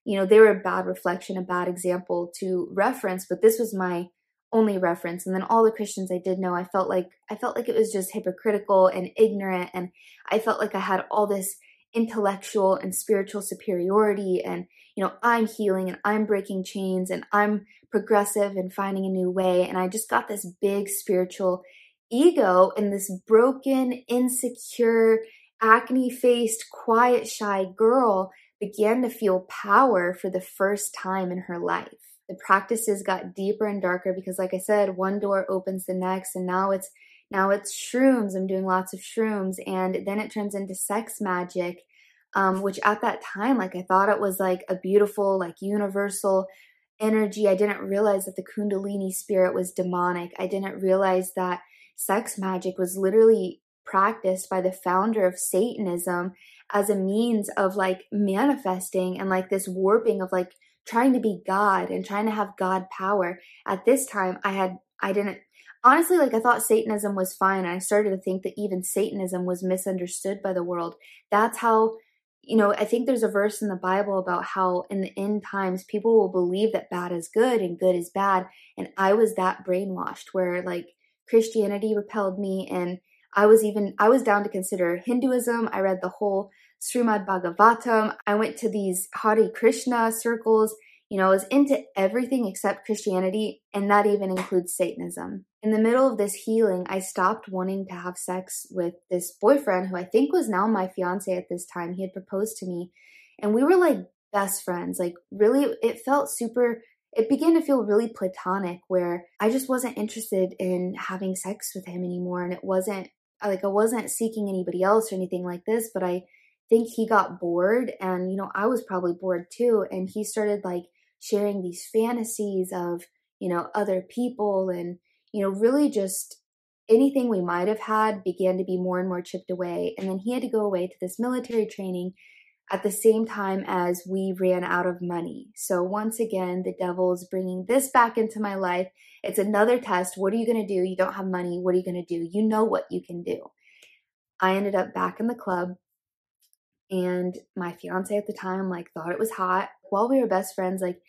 Speaker 1: you know, they were a bad reflection, a bad example to reference, but this was my only reference. And then all the Christians I did know, I felt like I felt like it was just hypocritical and ignorant and I felt like I had all this intellectual and spiritual superiority and you know, I'm healing and I'm breaking chains and I'm progressive and finding a new way and I just got this big spiritual ego and this broken, insecure, acne faced, quiet, shy girl began to feel power for the first time in her life. The practices got deeper and darker because, like I said, one door opens the next, and now it's now it's shrooms. I'm doing lots of shrooms, and then it turns into sex magic, um, which at that time, like I thought it was like a beautiful, like universal energy. I didn't realize that the Kundalini spirit was demonic. I didn't realize that sex magic was literally practiced by the founder of Satanism as a means of like manifesting and like this warping of like trying to be God and trying to have God power. At this time, I had I didn't honestly like I thought Satanism was fine I started to think that even Satanism was misunderstood by the world. That's how you know, I think there's a verse in the Bible about how in the end times people will believe that bad is good and good is bad. And I was that brainwashed where like Christianity repelled me and I was even I was down to consider Hinduism. I read the whole Srimad Bhagavatam. I went to these Hare Krishna circles you know, I was into everything except Christianity, and that even includes Satanism. In the middle of this healing, I stopped wanting to have sex with this boyfriend who I think was now my fiance at this time. He had proposed to me, and we were like best friends. Like, really, it felt super. It began to feel really platonic where I just wasn't interested in having sex with him anymore. And it wasn't like I wasn't seeking anybody else or anything like this, but I think he got bored and you know i was probably bored too and he started like sharing these fantasies of, you know, other people and, you know, really just anything we might have had began to be more and more chipped away. And then he had to go away to this military training at the same time as we ran out of money. So once again, the devil is bringing this back into my life. It's another test. What are you going to do? You don't have money. What are you going to do? You know what you can do. I ended up back in the club and my fiance at the time like thought it was hot. While we were best friends, like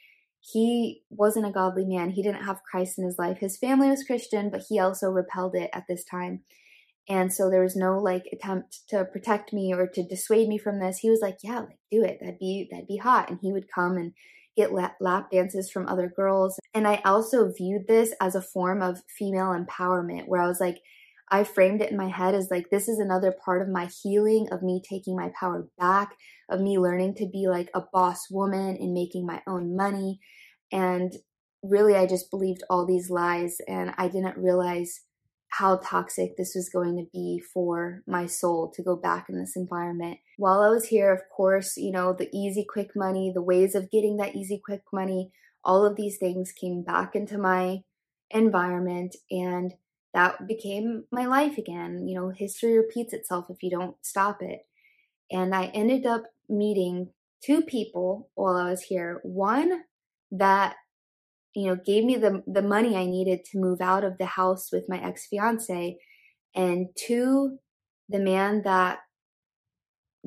Speaker 1: he wasn't a godly man. He didn't have Christ in his life. His family was Christian, but he also repelled it at this time. And so there was no like attempt to protect me or to dissuade me from this. He was like, "Yeah, like do it. That'd be that'd be hot." And he would come and get lap dances from other girls. And I also viewed this as a form of female empowerment where I was like I framed it in my head as like this is another part of my healing of me taking my power back, of me learning to be like a boss woman and making my own money. And really, I just believed all these lies and I didn't realize how toxic this was going to be for my soul to go back in this environment. While I was here, of course, you know, the easy, quick money, the ways of getting that easy, quick money, all of these things came back into my environment and that became my life again. You know, history repeats itself if you don't stop it. And I ended up meeting two people while I was here. One that you know gave me the the money I needed to move out of the house with my ex-fiance and two the man that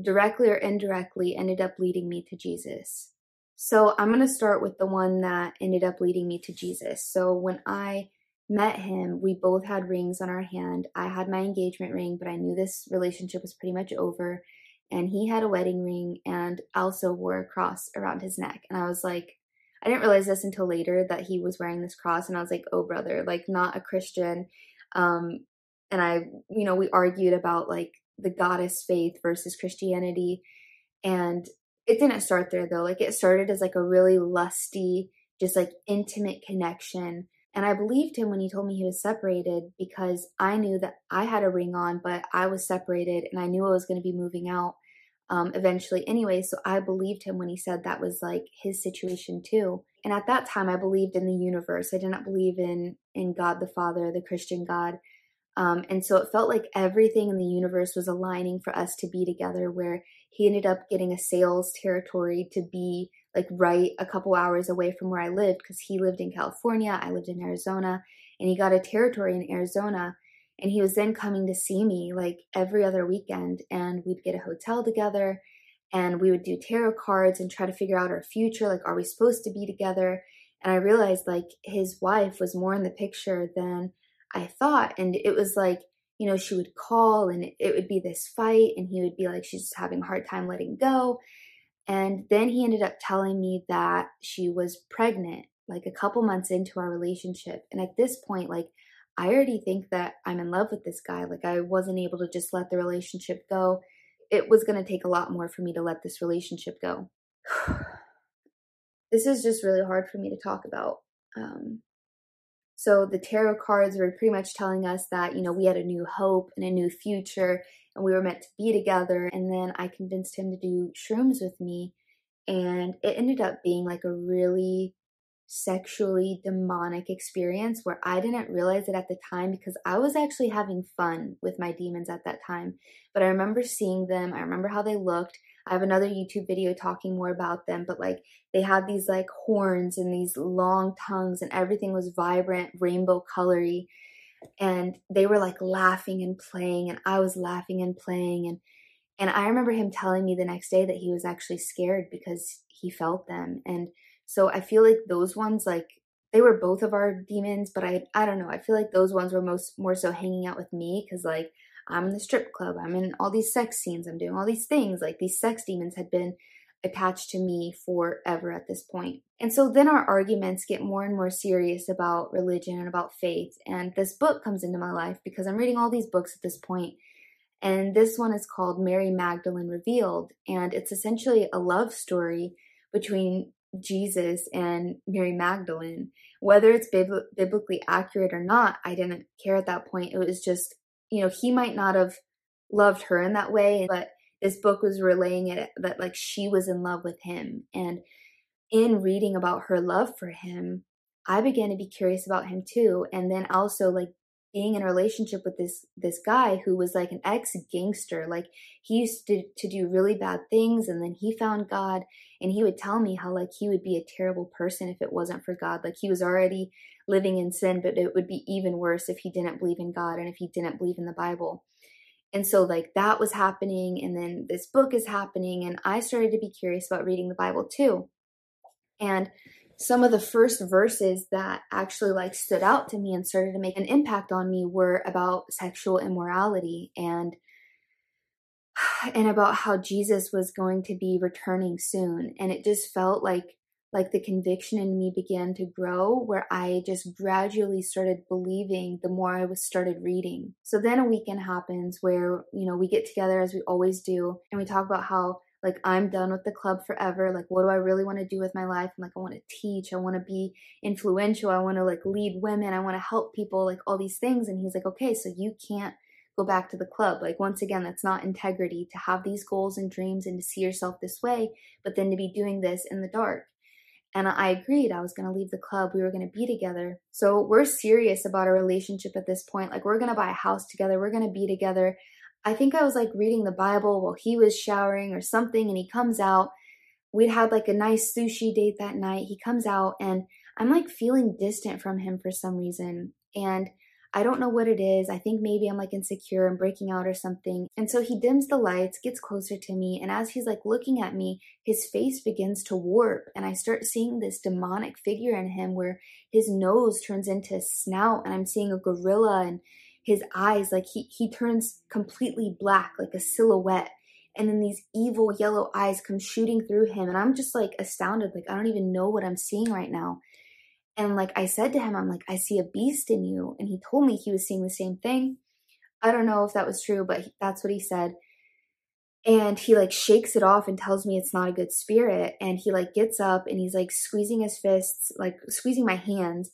Speaker 1: directly or indirectly ended up leading me to Jesus. So I'm going to start with the one that ended up leading me to Jesus. So when I met him, we both had rings on our hand. I had my engagement ring, but I knew this relationship was pretty much over. And he had a wedding ring and also wore a cross around his neck. And I was like, I didn't realize this until later that he was wearing this cross. And I was like, oh, brother, like not a Christian. Um, and I, you know, we argued about like the goddess faith versus Christianity. And it didn't start there though. Like it started as like a really lusty, just like intimate connection and I believed him when he told me he was separated because I knew that I had a ring on, but I was separated and I knew I was going to be moving out um, eventually anyway. So I believed him when he said that was like his situation too. And at that time, I believed in the universe. I did not believe in in God the Father, the Christian God. Um, and so it felt like everything in the universe was aligning for us to be together. Where he ended up getting a sales territory to be like right a couple hours away from where I lived because he lived in California, I lived in Arizona, and he got a territory in Arizona. And he was then coming to see me like every other weekend, and we'd get a hotel together and we would do tarot cards and try to figure out our future. Like, are we supposed to be together? And I realized like his wife was more in the picture than I thought. And it was like, you know, she would call and it would be this fight, and he would be like, she's having a hard time letting go. And then he ended up telling me that she was pregnant, like a couple months into our relationship. And at this point, like, I already think that I'm in love with this guy. Like, I wasn't able to just let the relationship go. It was going to take a lot more for me to let this relationship go. this is just really hard for me to talk about. Um, so the tarot cards were pretty much telling us that, you know, we had a new hope and a new future and we were meant to be together. And then I convinced him to do shrooms with me. And it ended up being like a really sexually demonic experience where I didn't realize it at the time because I was actually having fun with my demons at that time. But I remember seeing them, I remember how they looked. I have another YouTube video talking more about them, but like they had these like horns and these long tongues and everything was vibrant, rainbow colory. And they were like laughing and playing and I was laughing and playing and and I remember him telling me the next day that he was actually scared because he felt them. And so I feel like those ones like they were both of our demons, but I I don't know. I feel like those ones were most more so hanging out with me cuz like I'm in the strip club. I'm in all these sex scenes. I'm doing all these things. Like these sex demons had been attached to me forever at this point. And so then our arguments get more and more serious about religion and about faith. And this book comes into my life because I'm reading all these books at this point. And this one is called Mary Magdalene Revealed. And it's essentially a love story between Jesus and Mary Magdalene. Whether it's bib- biblically accurate or not, I didn't care at that point. It was just you know, he might not have loved her in that way, but this book was relaying it that like she was in love with him. And in reading about her love for him, I began to be curious about him too. And then also like being in a relationship with this this guy who was like an ex gangster like he used to, to do really bad things and then he found god and he would tell me how like he would be a terrible person if it wasn't for god. Like he was already living in sin but it would be even worse if he didn't believe in god and if he didn't believe in the bible. And so like that was happening and then this book is happening and i started to be curious about reading the bible too. And some of the first verses that actually like stood out to me and started to make an impact on me were about sexual immorality and and about how Jesus was going to be returning soon and it just felt like like the conviction in me began to grow where I just gradually started believing the more I was started reading. So then a weekend happens where, you know, we get together as we always do and we talk about how like i'm done with the club forever like what do i really want to do with my life like i want to teach i want to be influential i want to like lead women i want to help people like all these things and he's like okay so you can't go back to the club like once again that's not integrity to have these goals and dreams and to see yourself this way but then to be doing this in the dark and I agreed I was going to leave the club. We were going to be together. So we're serious about our relationship at this point. Like, we're going to buy a house together. We're going to be together. I think I was like reading the Bible while he was showering or something, and he comes out. We'd had like a nice sushi date that night. He comes out, and I'm like feeling distant from him for some reason. And I don't know what it is. I think maybe I'm like insecure and breaking out or something. And so he dims the lights, gets closer to me, and as he's like looking at me, his face begins to warp. And I start seeing this demonic figure in him where his nose turns into a snout, and I'm seeing a gorilla and his eyes like he he turns completely black like a silhouette. And then these evil yellow eyes come shooting through him. And i'm just like astounded. Like i don't even know what i'm seeing right now. And like i said to him i'm like i see a beast in you. And he told me he was seeing the same thing. I don't know if that was true but that's what he said. And he like shakes it off and tells me it's not a good spirit. And he like gets up and he's like squeezing his fists like squeezing my hands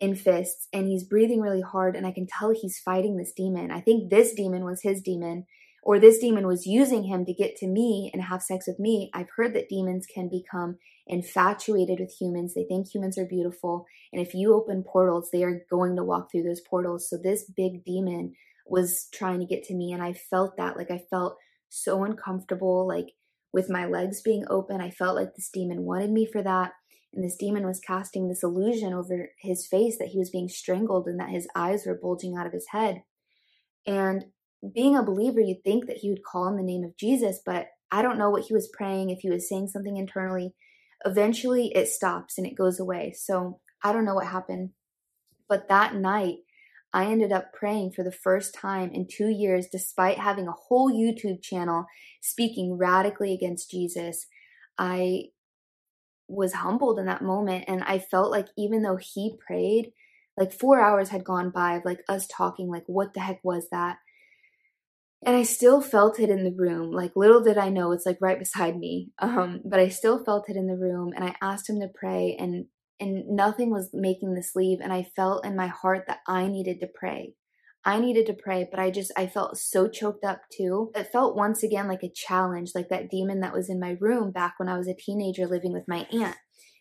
Speaker 1: in fists and he's breathing really hard and I can tell he's fighting this demon. I think this demon was his demon or this demon was using him to get to me and have sex with me. I've heard that demons can become infatuated with humans. They think humans are beautiful and if you open portals, they are going to walk through those portals. So this big demon was trying to get to me and I felt that like I felt so uncomfortable like with my legs being open. I felt like this demon wanted me for that and this demon was casting this illusion over his face that he was being strangled and that his eyes were bulging out of his head. And being a believer, you'd think that he would call in the name of Jesus, but I don't know what he was praying, if he was saying something internally. Eventually, it stops and it goes away. So I don't know what happened. But that night, I ended up praying for the first time in two years, despite having a whole YouTube channel speaking radically against Jesus. I was humbled in that moment and i felt like even though he prayed like four hours had gone by of like us talking like what the heck was that? And i still felt it in the room like little did i know it's like right beside me um but i still felt it in the room and i asked him to pray and and nothing was making this leave and i felt in my heart that i needed to pray I needed to pray, but I just, I felt so choked up too. It felt once again like a challenge, like that demon that was in my room back when I was a teenager living with my aunt.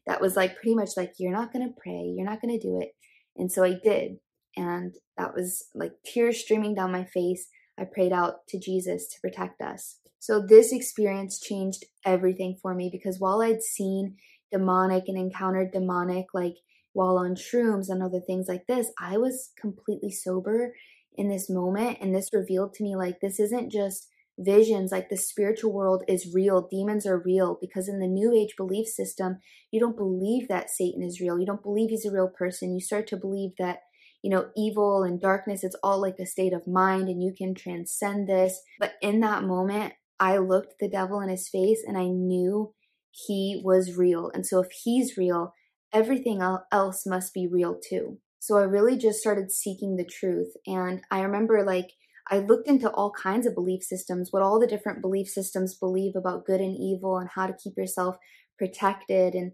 Speaker 1: That was like pretty much like, you're not going to pray, you're not going to do it. And so I did. And that was like tears streaming down my face. I prayed out to Jesus to protect us. So this experience changed everything for me because while I'd seen demonic and encountered demonic like while on shrooms and other things like this, I was completely sober in this moment and this revealed to me like this isn't just visions like the spiritual world is real demons are real because in the new age belief system you don't believe that satan is real you don't believe he's a real person you start to believe that you know evil and darkness it's all like a state of mind and you can transcend this. But in that moment i looked the devil in his face and i knew he was real and so if he's real everything else must be real too so i really just started seeking the truth and i remember like I looked into all kinds of belief systems, what all the different belief systems believe about good and evil and how to keep yourself protected and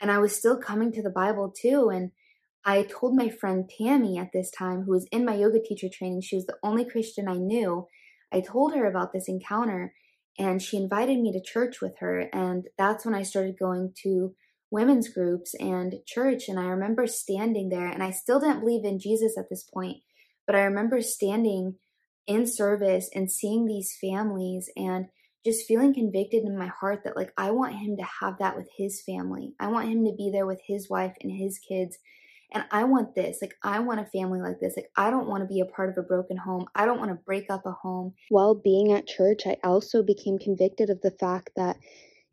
Speaker 1: and I was still coming to the Bible too and I told my friend Tammy at this time who was in my yoga teacher training, she was the only Christian I knew. I told her about this encounter and she invited me to church with her and that's when I started going to women's groups and church and I remember standing there and I still didn't believe in Jesus at this point, but I remember standing in service and seeing these families and just feeling convicted in my heart that like I want him to have that with his family. I want him to be there with his wife and his kids. And I want this. Like I want a family like this. Like I don't want to be a part of a broken home. I don't want to break up a home.
Speaker 3: While being at church, I also became convicted of the fact that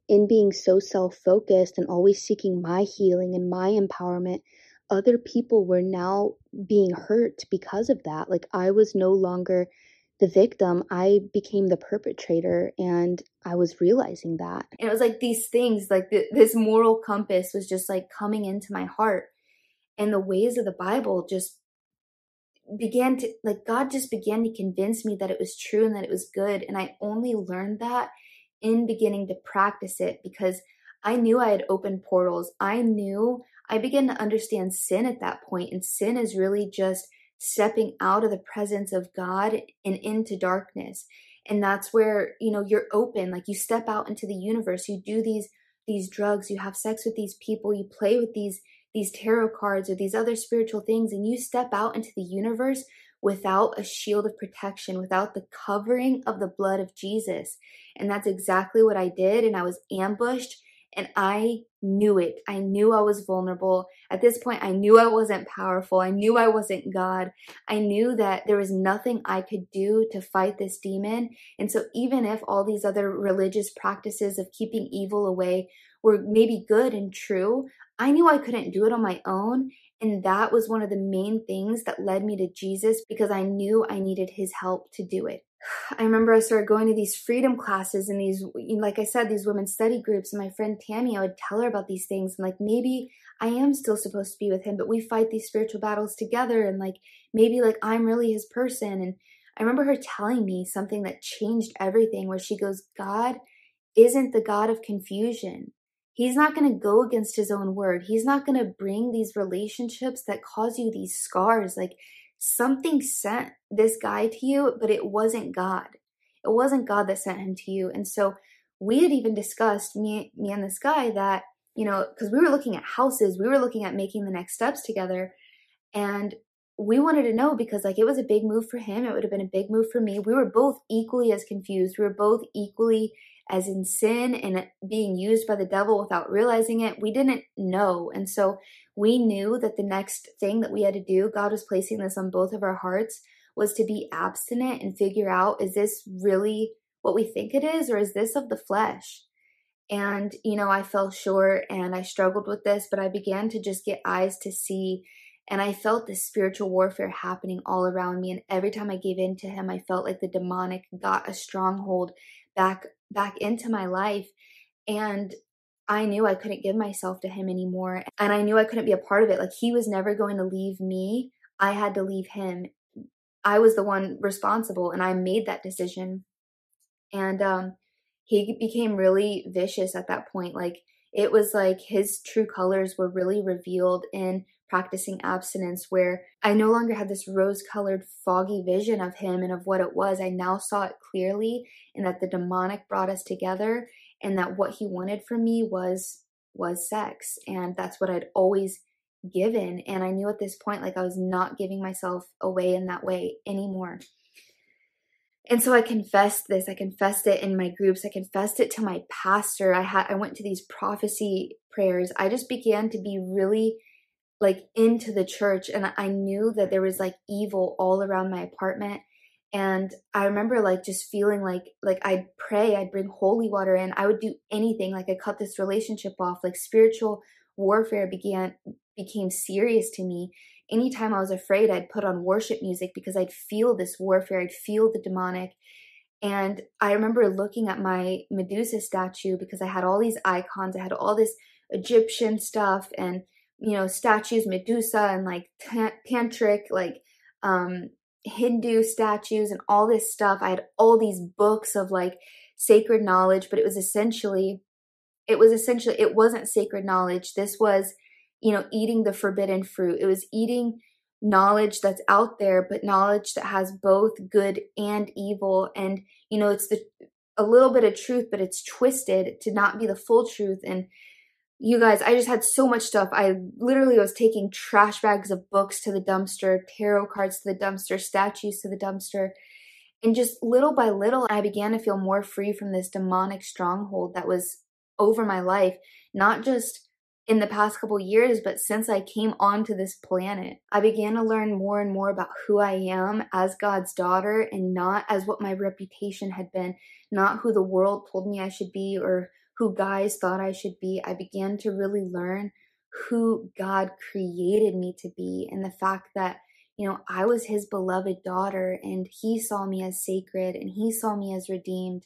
Speaker 3: in being so self-focused and always seeking my healing and my empowerment, other people were now being hurt because of that. Like I was no longer the victim, I became the perpetrator and I was realizing that.
Speaker 1: And it was like these things, like the, this moral compass was just like coming into my heart. And the ways of the Bible just began to, like, God just began to convince me that it was true and that it was good. And I only learned that in beginning to practice it because I knew I had opened portals. I knew I began to understand sin at that point, and sin is really just stepping out of the presence of God and into darkness. And that's where, you know, you're open, like you step out into the universe, you do these these drugs, you have sex with these people, you play with these these tarot cards or these other spiritual things and you step out into the universe without a shield of protection, without the covering of the blood of Jesus. And that's exactly what I did and I was ambushed and I knew it. I knew I was vulnerable. At this point, I knew I wasn't powerful. I knew I wasn't God. I knew that there was nothing I could do to fight this demon. And so, even if all these other religious practices of keeping evil away were maybe good and true, I knew I couldn't do it on my own. And that was one of the main things that led me to Jesus because I knew I needed his help to do it. I remember I started going to these freedom classes and these, like I said, these women's study groups. And my friend Tammy, I would tell her about these things. And like, maybe I am still supposed to be with him, but we fight these spiritual battles together. And like, maybe like I'm really his person. And I remember her telling me something that changed everything, where she goes, God isn't the God of confusion. He's not going to go against his own word. He's not going to bring these relationships that cause you these scars. Like, something sent this guy to you, but it wasn't God. It wasn't God that sent him to you. And so we had even discussed, me, me and this guy, that, you know, because we were looking at houses, we were looking at making the next steps together. And we wanted to know because, like, it was a big move for him. It would have been a big move for me. We were both equally as confused. We were both equally as in sin and being used by the devil without realizing it. We didn't know. And so we knew that the next thing that we had to do, God was placing this on both of our hearts, was to be abstinent and figure out is this really what we think it is, or is this of the flesh? And, you know, I fell short and I struggled with this, but I began to just get eyes to see. And I felt this spiritual warfare happening all around me. And every time I gave in to him, I felt like the demonic got a stronghold back back into my life. And I knew I couldn't give myself to him anymore. And I knew I couldn't be a part of it. Like he was never going to leave me. I had to leave him. I was the one responsible and I made that decision. And um he became really vicious at that point. Like it was like his true colors were really revealed in practicing abstinence where I no longer had this rose colored foggy vision of him and of what it was. I now saw it clearly and that the demonic brought us together and that what he wanted from me was was sex and that's what I'd always given and I knew at this point like I was not giving myself away in that way anymore. And so I confessed this. I confessed it in my groups. I confessed it to my pastor. I had I went to these prophecy prayers. I just began to be really like into the church and I knew that there was like evil all around my apartment and I remember like just feeling like like I'd pray, I'd bring holy water in, I would do anything like I cut this relationship off. Like spiritual warfare began became serious to me. Anytime I was afraid, I'd put on worship music because I'd feel this warfare, I'd feel the demonic. And I remember looking at my Medusa statue because I had all these icons, I had all this Egyptian stuff and you know statues Medusa and like tantric like um Hindu statues and all this stuff. I had all these books of like sacred knowledge, but it was essentially it was essentially it wasn't sacred knowledge. This was, you know, eating the forbidden fruit. It was eating knowledge that's out there, but knowledge that has both good and evil. And, you know, it's the a little bit of truth, but it's twisted to not be the full truth. And you guys, I just had so much stuff. I literally was taking trash bags of books to the dumpster, tarot cards to the dumpster, statues to the dumpster. And just little by little, I began to feel more free from this demonic stronghold that was over my life, not just in the past couple years, but since I came onto this planet. I began to learn more and more about who I am as God's daughter and not as what my reputation had been, not who the world told me I should be or who guys thought I should be, I began to really learn who God created me to be and the fact that, you know, I was his beloved daughter and he saw me as sacred and he saw me as redeemed.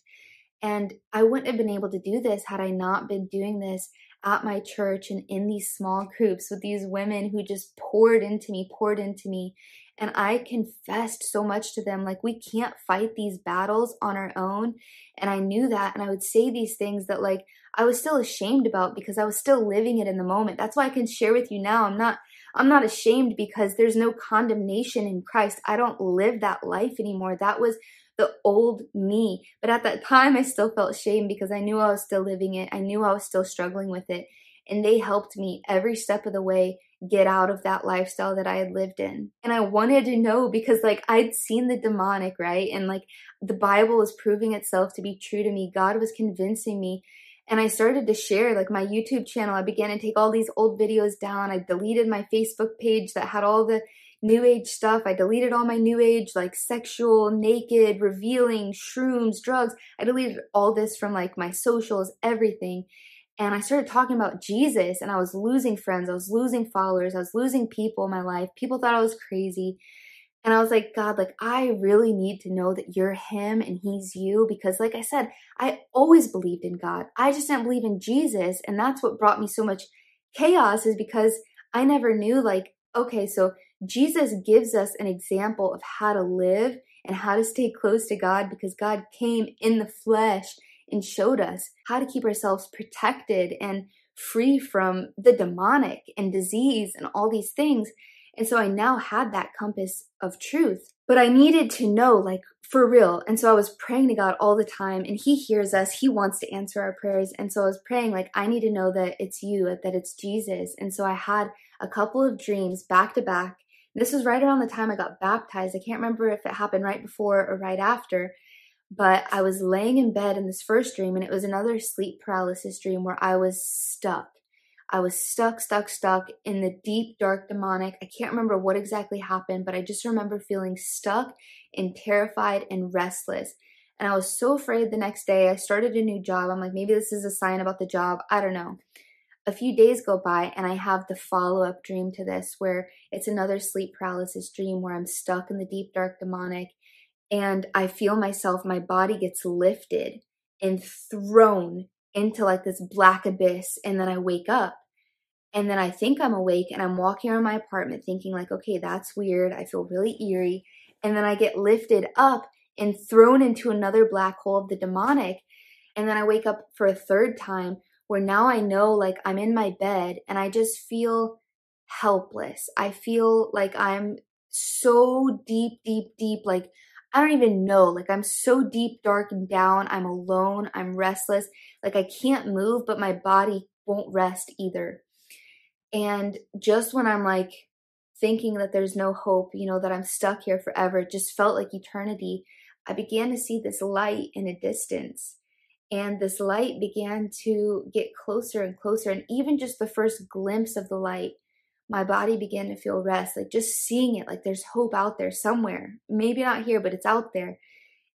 Speaker 1: And I wouldn't have been able to do this had I not been doing this at my church and in these small groups with these women who just poured into me, poured into me. And I confessed so much to them like, we can't fight these battles on our own. And I knew that. And I would say these things that, like, I was still ashamed about because I was still living it in the moment. That's why I can share with you now. I'm not. I'm not ashamed because there's no condemnation in Christ. I don't live that life anymore. That was the old me. But at that time, I still felt shame because I knew I was still living it. I knew I was still struggling with it. And they helped me every step of the way get out of that lifestyle that I had lived in. And I wanted to know because like I'd seen the demonic, right? And like the Bible was proving itself to be true to me. God was convincing me. And I started to share like my YouTube channel. I began to take all these old videos down. I deleted my Facebook page that had all the new age stuff. I deleted all my new age, like sexual, naked, revealing, shrooms, drugs. I deleted all this from like my socials, everything and I started talking about Jesus and I was losing friends, I was losing followers, I was losing people in my life. People thought I was crazy. And I was like, God, like, I really need to know that you're Him and He's you because, like I said, I always believed in God. I just didn't believe in Jesus. And that's what brought me so much chaos, is because I never knew, like, okay, so Jesus gives us an example of how to live and how to stay close to God because God came in the flesh and showed us how to keep ourselves protected and free from the demonic and disease and all these things. And so I now had that compass of truth, but I needed to know, like, for real. And so I was praying to God all the time, and He hears us. He wants to answer our prayers. And so I was praying, like, I need to know that it's you, that it's Jesus. And so I had a couple of dreams back to back. This was right around the time I got baptized. I can't remember if it happened right before or right after, but I was laying in bed in this first dream, and it was another sleep paralysis dream where I was stuck. I was stuck, stuck, stuck in the deep, dark demonic. I can't remember what exactly happened, but I just remember feeling stuck and terrified and restless. And I was so afraid the next day. I started a new job. I'm like, maybe this is a sign about the job. I don't know. A few days go by, and I have the follow up dream to this where it's another sleep paralysis dream where I'm stuck in the deep, dark demonic and I feel myself, my body gets lifted and thrown into like this black abyss. And then I wake up and then I think I'm awake and I'm walking around my apartment thinking, like, okay, that's weird. I feel really eerie. And then I get lifted up and thrown into another black hole of the demonic. And then I wake up for a third time where now I know like I'm in my bed and I just feel helpless. I feel like I'm so deep, deep, deep, like I don't even know. Like I'm so deep, dark, and down. I'm alone. I'm restless. Like I can't move, but my body won't rest either. And just when I'm like thinking that there's no hope, you know, that I'm stuck here forever, it just felt like eternity. I began to see this light in a distance. And this light began to get closer and closer. And even just the first glimpse of the light, my body began to feel rest. Like just seeing it, like there's hope out there somewhere. Maybe not here, but it's out there.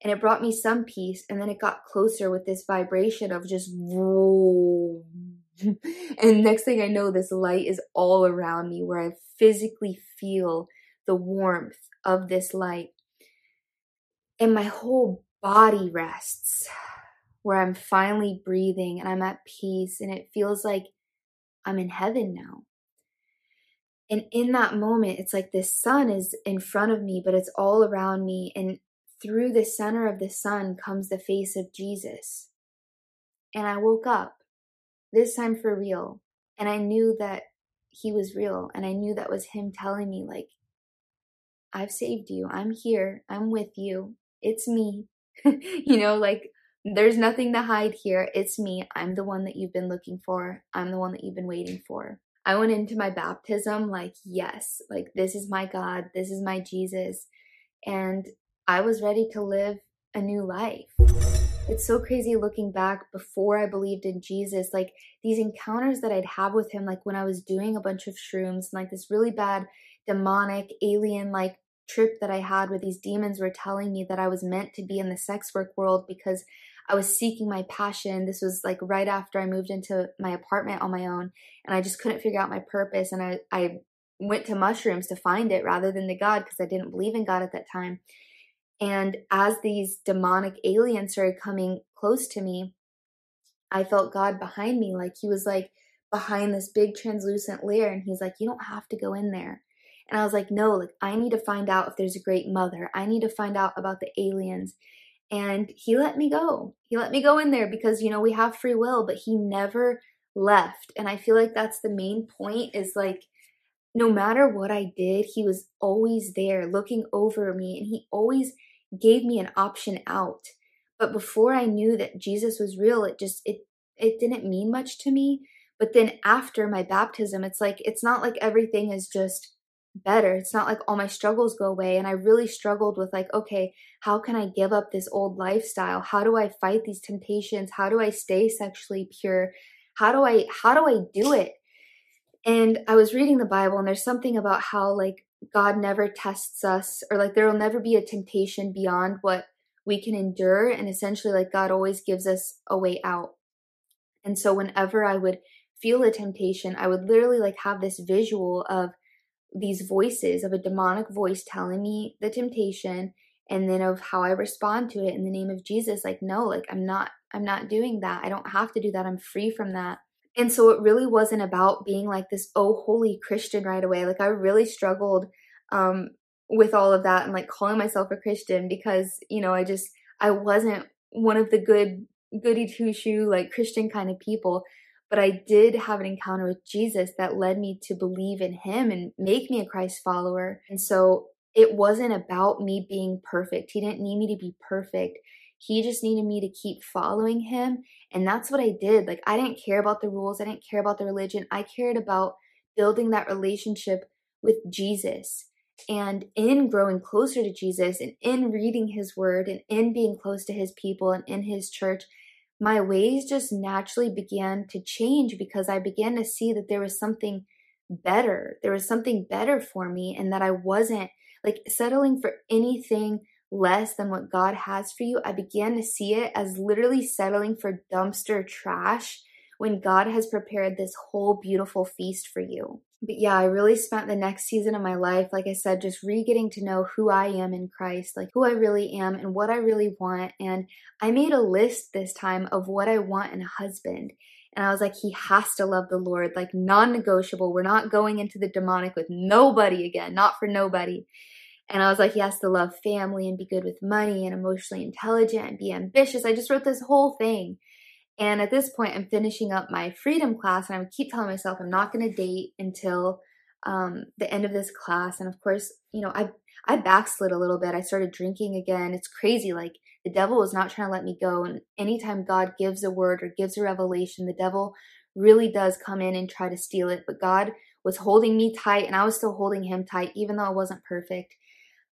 Speaker 1: And it brought me some peace. And then it got closer with this vibration of just whoa. and next thing I know, this light is all around me where I physically feel the warmth of this light. And my whole body rests where I'm finally breathing and I'm at peace and it feels like I'm in heaven now. And in that moment, it's like the sun is in front of me, but it's all around me. And through the center of the sun comes the face of Jesus. And I woke up, this time for real. And I knew that he was real. And I knew that was him telling me, like, I've saved you. I'm here. I'm with you. It's me. you know, like there's nothing to hide here. It's me. I'm the one that you've been looking for. I'm the one that you've been waiting for. I went into my baptism like, yes, like this is my God. This is my Jesus. And I was ready to live a new life. It's so crazy looking back before I believed in Jesus, like these encounters that I'd have with him, like when I was doing a bunch of shrooms, and like this really bad demonic alien like trip that I had where these demons were telling me that I was meant to be in the sex work world because I was seeking my passion. This was like right after I moved into my apartment on my own and I just couldn't figure out my purpose. And I, I went to mushrooms to find it rather than the God because I didn't believe in God at that time. And as these demonic aliens started coming close to me, I felt God behind me. Like he was like behind this big translucent layer. And he's like, you don't have to go in there. And I was like, no, like I need to find out if there's a great mother. I need to find out about the aliens. And he let me go. He let me go in there because, you know, we have free will, but he never left. And I feel like that's the main point is like, no matter what I did, he was always there looking over me and he always gave me an option out. But before I knew that Jesus was real, it just, it, it didn't mean much to me. But then after my baptism, it's like, it's not like everything is just better. It's not like all my struggles go away. And I really struggled with, like, okay, how can I give up this old lifestyle? How do I fight these temptations? How do I stay sexually pure? How do I, how do I do it? And I was reading the Bible, and there's something about how, like, God never tests us, or like, there will never be a temptation beyond what we can endure. And essentially, like, God always gives us a way out. And so, whenever I would feel a temptation, I would literally like have this visual of these voices of a demonic voice telling me the temptation and then of how I respond to it in the name of Jesus like no like I'm not I'm not doing that. I don't have to do that. I'm free from that. And so it really wasn't about being like this oh holy Christian right away. Like I really struggled um with all of that and like calling myself a Christian because you know I just I wasn't one of the good goody two shoe like Christian kind of people but I did have an encounter with Jesus that led me to believe in him and make me a Christ follower. And so it wasn't about me being perfect. He didn't need me to be perfect. He just needed me to keep following him. And that's what I did. Like, I didn't care about the rules, I didn't care about the religion. I cared about building that relationship with Jesus. And in growing closer to Jesus and in reading his word and in being close to his people and in his church, my ways just naturally began to change because I began to see that there was something better. There was something better for me, and that I wasn't like settling for anything less than what God has for you. I began to see it as literally settling for dumpster trash when God has prepared this whole beautiful feast for you but yeah, I really spent the next season of my life, like I said, just re getting to know who I am in Christ, like who I really am and what I really want. And I made a list this time of what I want in a husband. And I was like, he has to love the Lord, like non negotiable. We're not going into the demonic with nobody again, not for nobody. And I was like, he has to love family and be good with money and emotionally intelligent and be ambitious. I just wrote this whole thing. And at this point, I'm finishing up my freedom class, and I keep telling myself I'm not going to date until um, the end of this class. And of course, you know, I I backslid a little bit. I started drinking again. It's crazy. Like the devil was not trying to let me go. And anytime God gives a word or gives a revelation, the devil really does come in and try to steal it. But God was holding me tight, and I was still holding him tight, even though I wasn't perfect.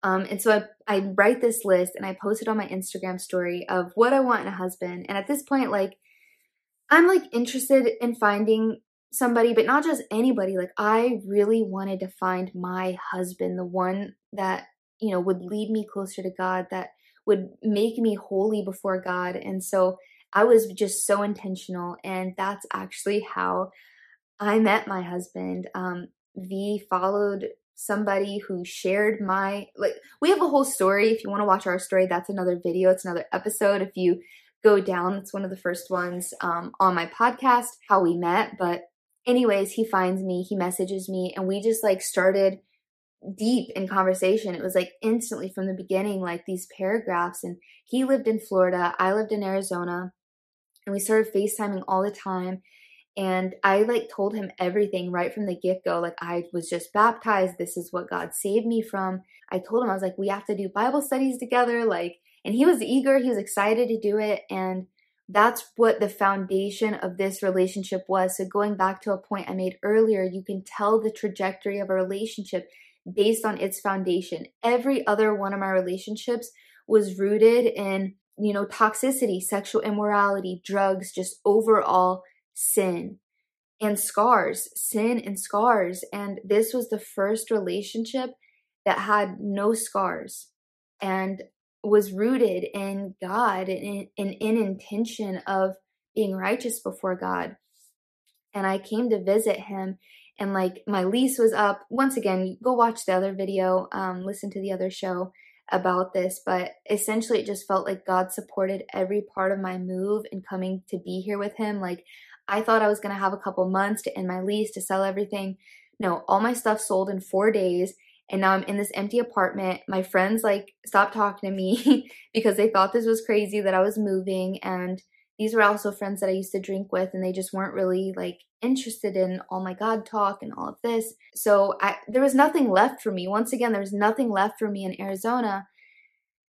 Speaker 1: Um, and so I, I write this list and I post it on my Instagram story of what I want in a husband. And at this point, like, I'm like interested in finding somebody, but not just anybody. Like, I really wanted to find my husband, the one that, you know, would lead me closer to God, that would make me holy before God. And so I was just so intentional. And that's actually how I met my husband. Um, V followed somebody who shared my like we have a whole story if you want to watch our story that's another video it's another episode if you go down it's one of the first ones um, on my podcast how we met but anyways he finds me he messages me and we just like started deep in conversation it was like instantly from the beginning like these paragraphs and he lived in florida i lived in arizona and we started facetiming all the time and I like told him everything right from the get go. Like, I was just baptized. This is what God saved me from. I told him, I was like, we have to do Bible studies together. Like, and he was eager, he was excited to do it. And that's what the foundation of this relationship was. So, going back to a point I made earlier, you can tell the trajectory of a relationship based on its foundation. Every other one of my relationships was rooted in, you know, toxicity, sexual immorality, drugs, just overall sin and scars, sin and scars. And this was the first relationship that had no scars and was rooted in God and in, in, intention of being righteous before God. And I came to visit him and like my lease was up. Once again, go watch the other video, um, listen to the other show about this, but essentially it just felt like God supported every part of my move and coming to be here with him. Like I thought I was going to have a couple months to end my lease to sell everything. No, all my stuff sold in four days. And now I'm in this empty apartment. My friends like stopped talking to me because they thought this was crazy that I was moving. And these were also friends that I used to drink with, and they just weren't really like interested in all my God talk and all of this. So I, there was nothing left for me. Once again, there was nothing left for me in Arizona.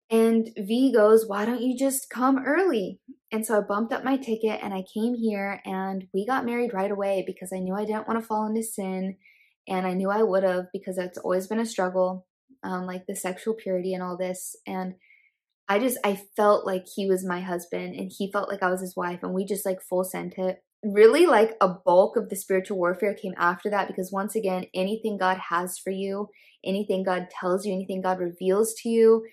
Speaker 1: And V goes, Why don't you just come early? And so I bumped up my ticket and I came here and we got married right away because I knew I didn't want to fall into sin. And I knew I would have because it's always been a struggle, um, like the sexual purity and all this. And I just, I felt like he was my husband and he felt like I was his wife. And we just like full sent it. Really, like a bulk of the spiritual warfare came after that because once again, anything God has for you, anything God tells you, anything God reveals to you,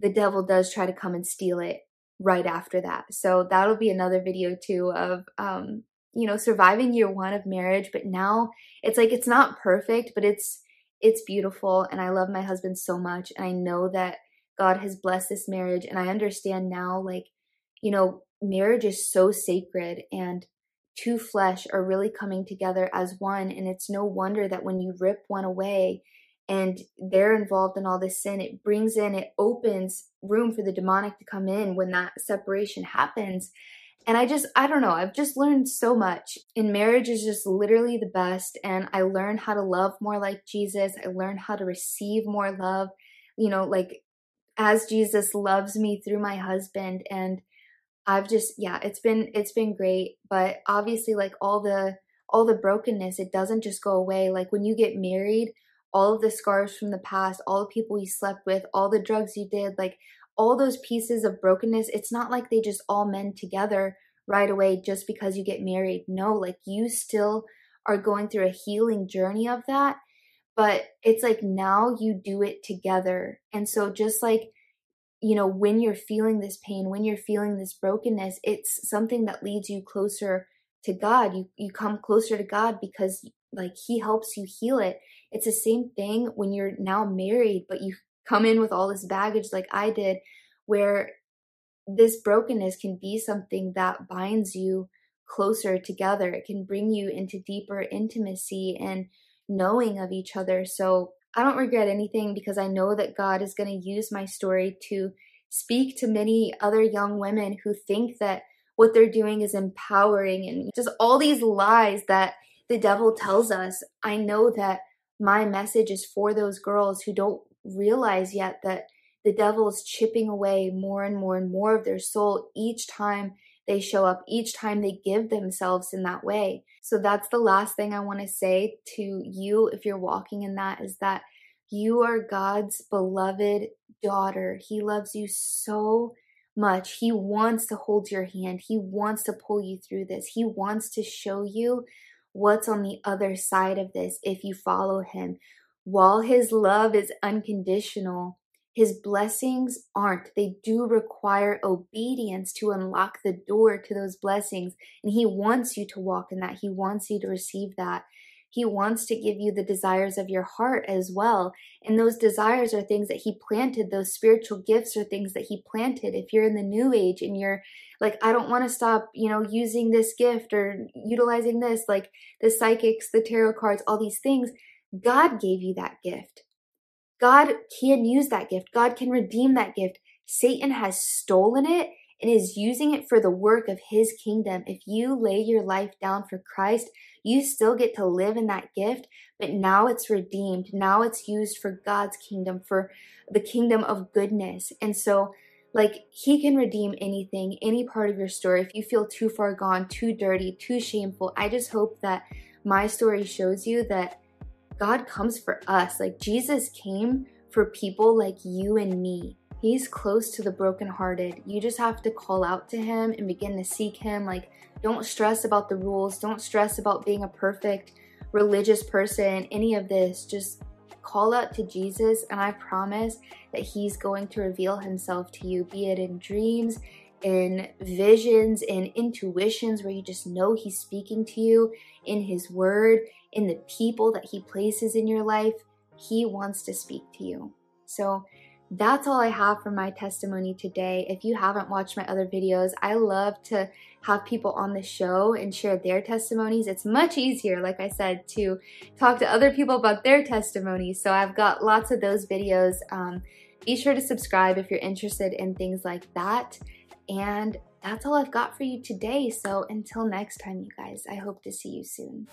Speaker 1: the devil does try to come and steal it right after that. So that'll be another video too of um you know surviving year 1 of marriage, but now it's like it's not perfect, but it's it's beautiful and I love my husband so much and I know that God has blessed this marriage and I understand now like you know marriage is so sacred and two flesh are really coming together as one and it's no wonder that when you rip one away and they're involved in all this sin, it brings in, it opens room for the demonic to come in when that separation happens. And I just, I don't know, I've just learned so much. In marriage is just literally the best. And I learned how to love more like Jesus. I learned how to receive more love, you know, like as Jesus loves me through my husband. And I've just, yeah, it's been, it's been great. But obviously, like all the, all the brokenness, it doesn't just go away. Like when you get married, all of the scars from the past, all the people you slept with, all the drugs you did, like all those pieces of brokenness, it's not like they just all mend together right away just because you get married. No, like you still are going through a healing journey of that, but it's like now you do it together. And so just like you know, when you're feeling this pain, when you're feeling this brokenness, it's something that leads you closer to God. You you come closer to God because like he helps you heal it. It's the same thing when you're now married, but you come in with all this baggage like I did, where this brokenness can be something that binds you closer together. It can bring you into deeper intimacy and knowing of each other. So I don't regret anything because I know that God is going to use my story to speak to many other young women who think that what they're doing is empowering and just all these lies that the devil tells us. I know that my message is for those girls who don't realize yet that the devil is chipping away more and more and more of their soul each time they show up, each time they give themselves in that way. So that's the last thing I want to say to you if you're walking in that is that You are God's beloved daughter. He loves you so much. He wants to hold your hand. He wants to pull you through this. He wants to show you what's on the other side of this if you follow him. While his love is unconditional, his blessings aren't. They do require obedience to unlock the door to those blessings. And he wants you to walk in that. He wants you to receive that. He wants to give you the desires of your heart as well. And those desires are things that He planted, those spiritual gifts are things that He planted. If you're in the new age and you're like, I don't want to stop, you know, using this gift or utilizing this, like the psychics, the tarot cards, all these things, God gave you that gift. God can use that gift. God can redeem that gift. Satan has stolen it and is using it for the work of his kingdom. If you lay your life down for Christ, you still get to live in that gift, but now it's redeemed. Now it's used for God's kingdom, for the kingdom of goodness. And so, like, He can redeem anything, any part of your story. If you feel too far gone, too dirty, too shameful, I just hope that my story shows you that God comes for us. Like, Jesus came for people like you and me. He's close to the brokenhearted. You just have to call out to him and begin to seek him. Like, don't stress about the rules. Don't stress about being a perfect religious person, any of this. Just call out to Jesus, and I promise that he's going to reveal himself to you, be it in dreams, in visions, in intuitions where you just know he's speaking to you, in his word, in the people that he places in your life. He wants to speak to you. So, that's all I have for my testimony today. If you haven't watched my other videos, I love to have people on the show and share their testimonies. It's much easier, like I said, to talk to other people about their testimonies. So I've got lots of those videos. Um, be sure to subscribe if you're interested in things like that. And that's all I've got for you today. So until next time, you guys, I hope to see you soon.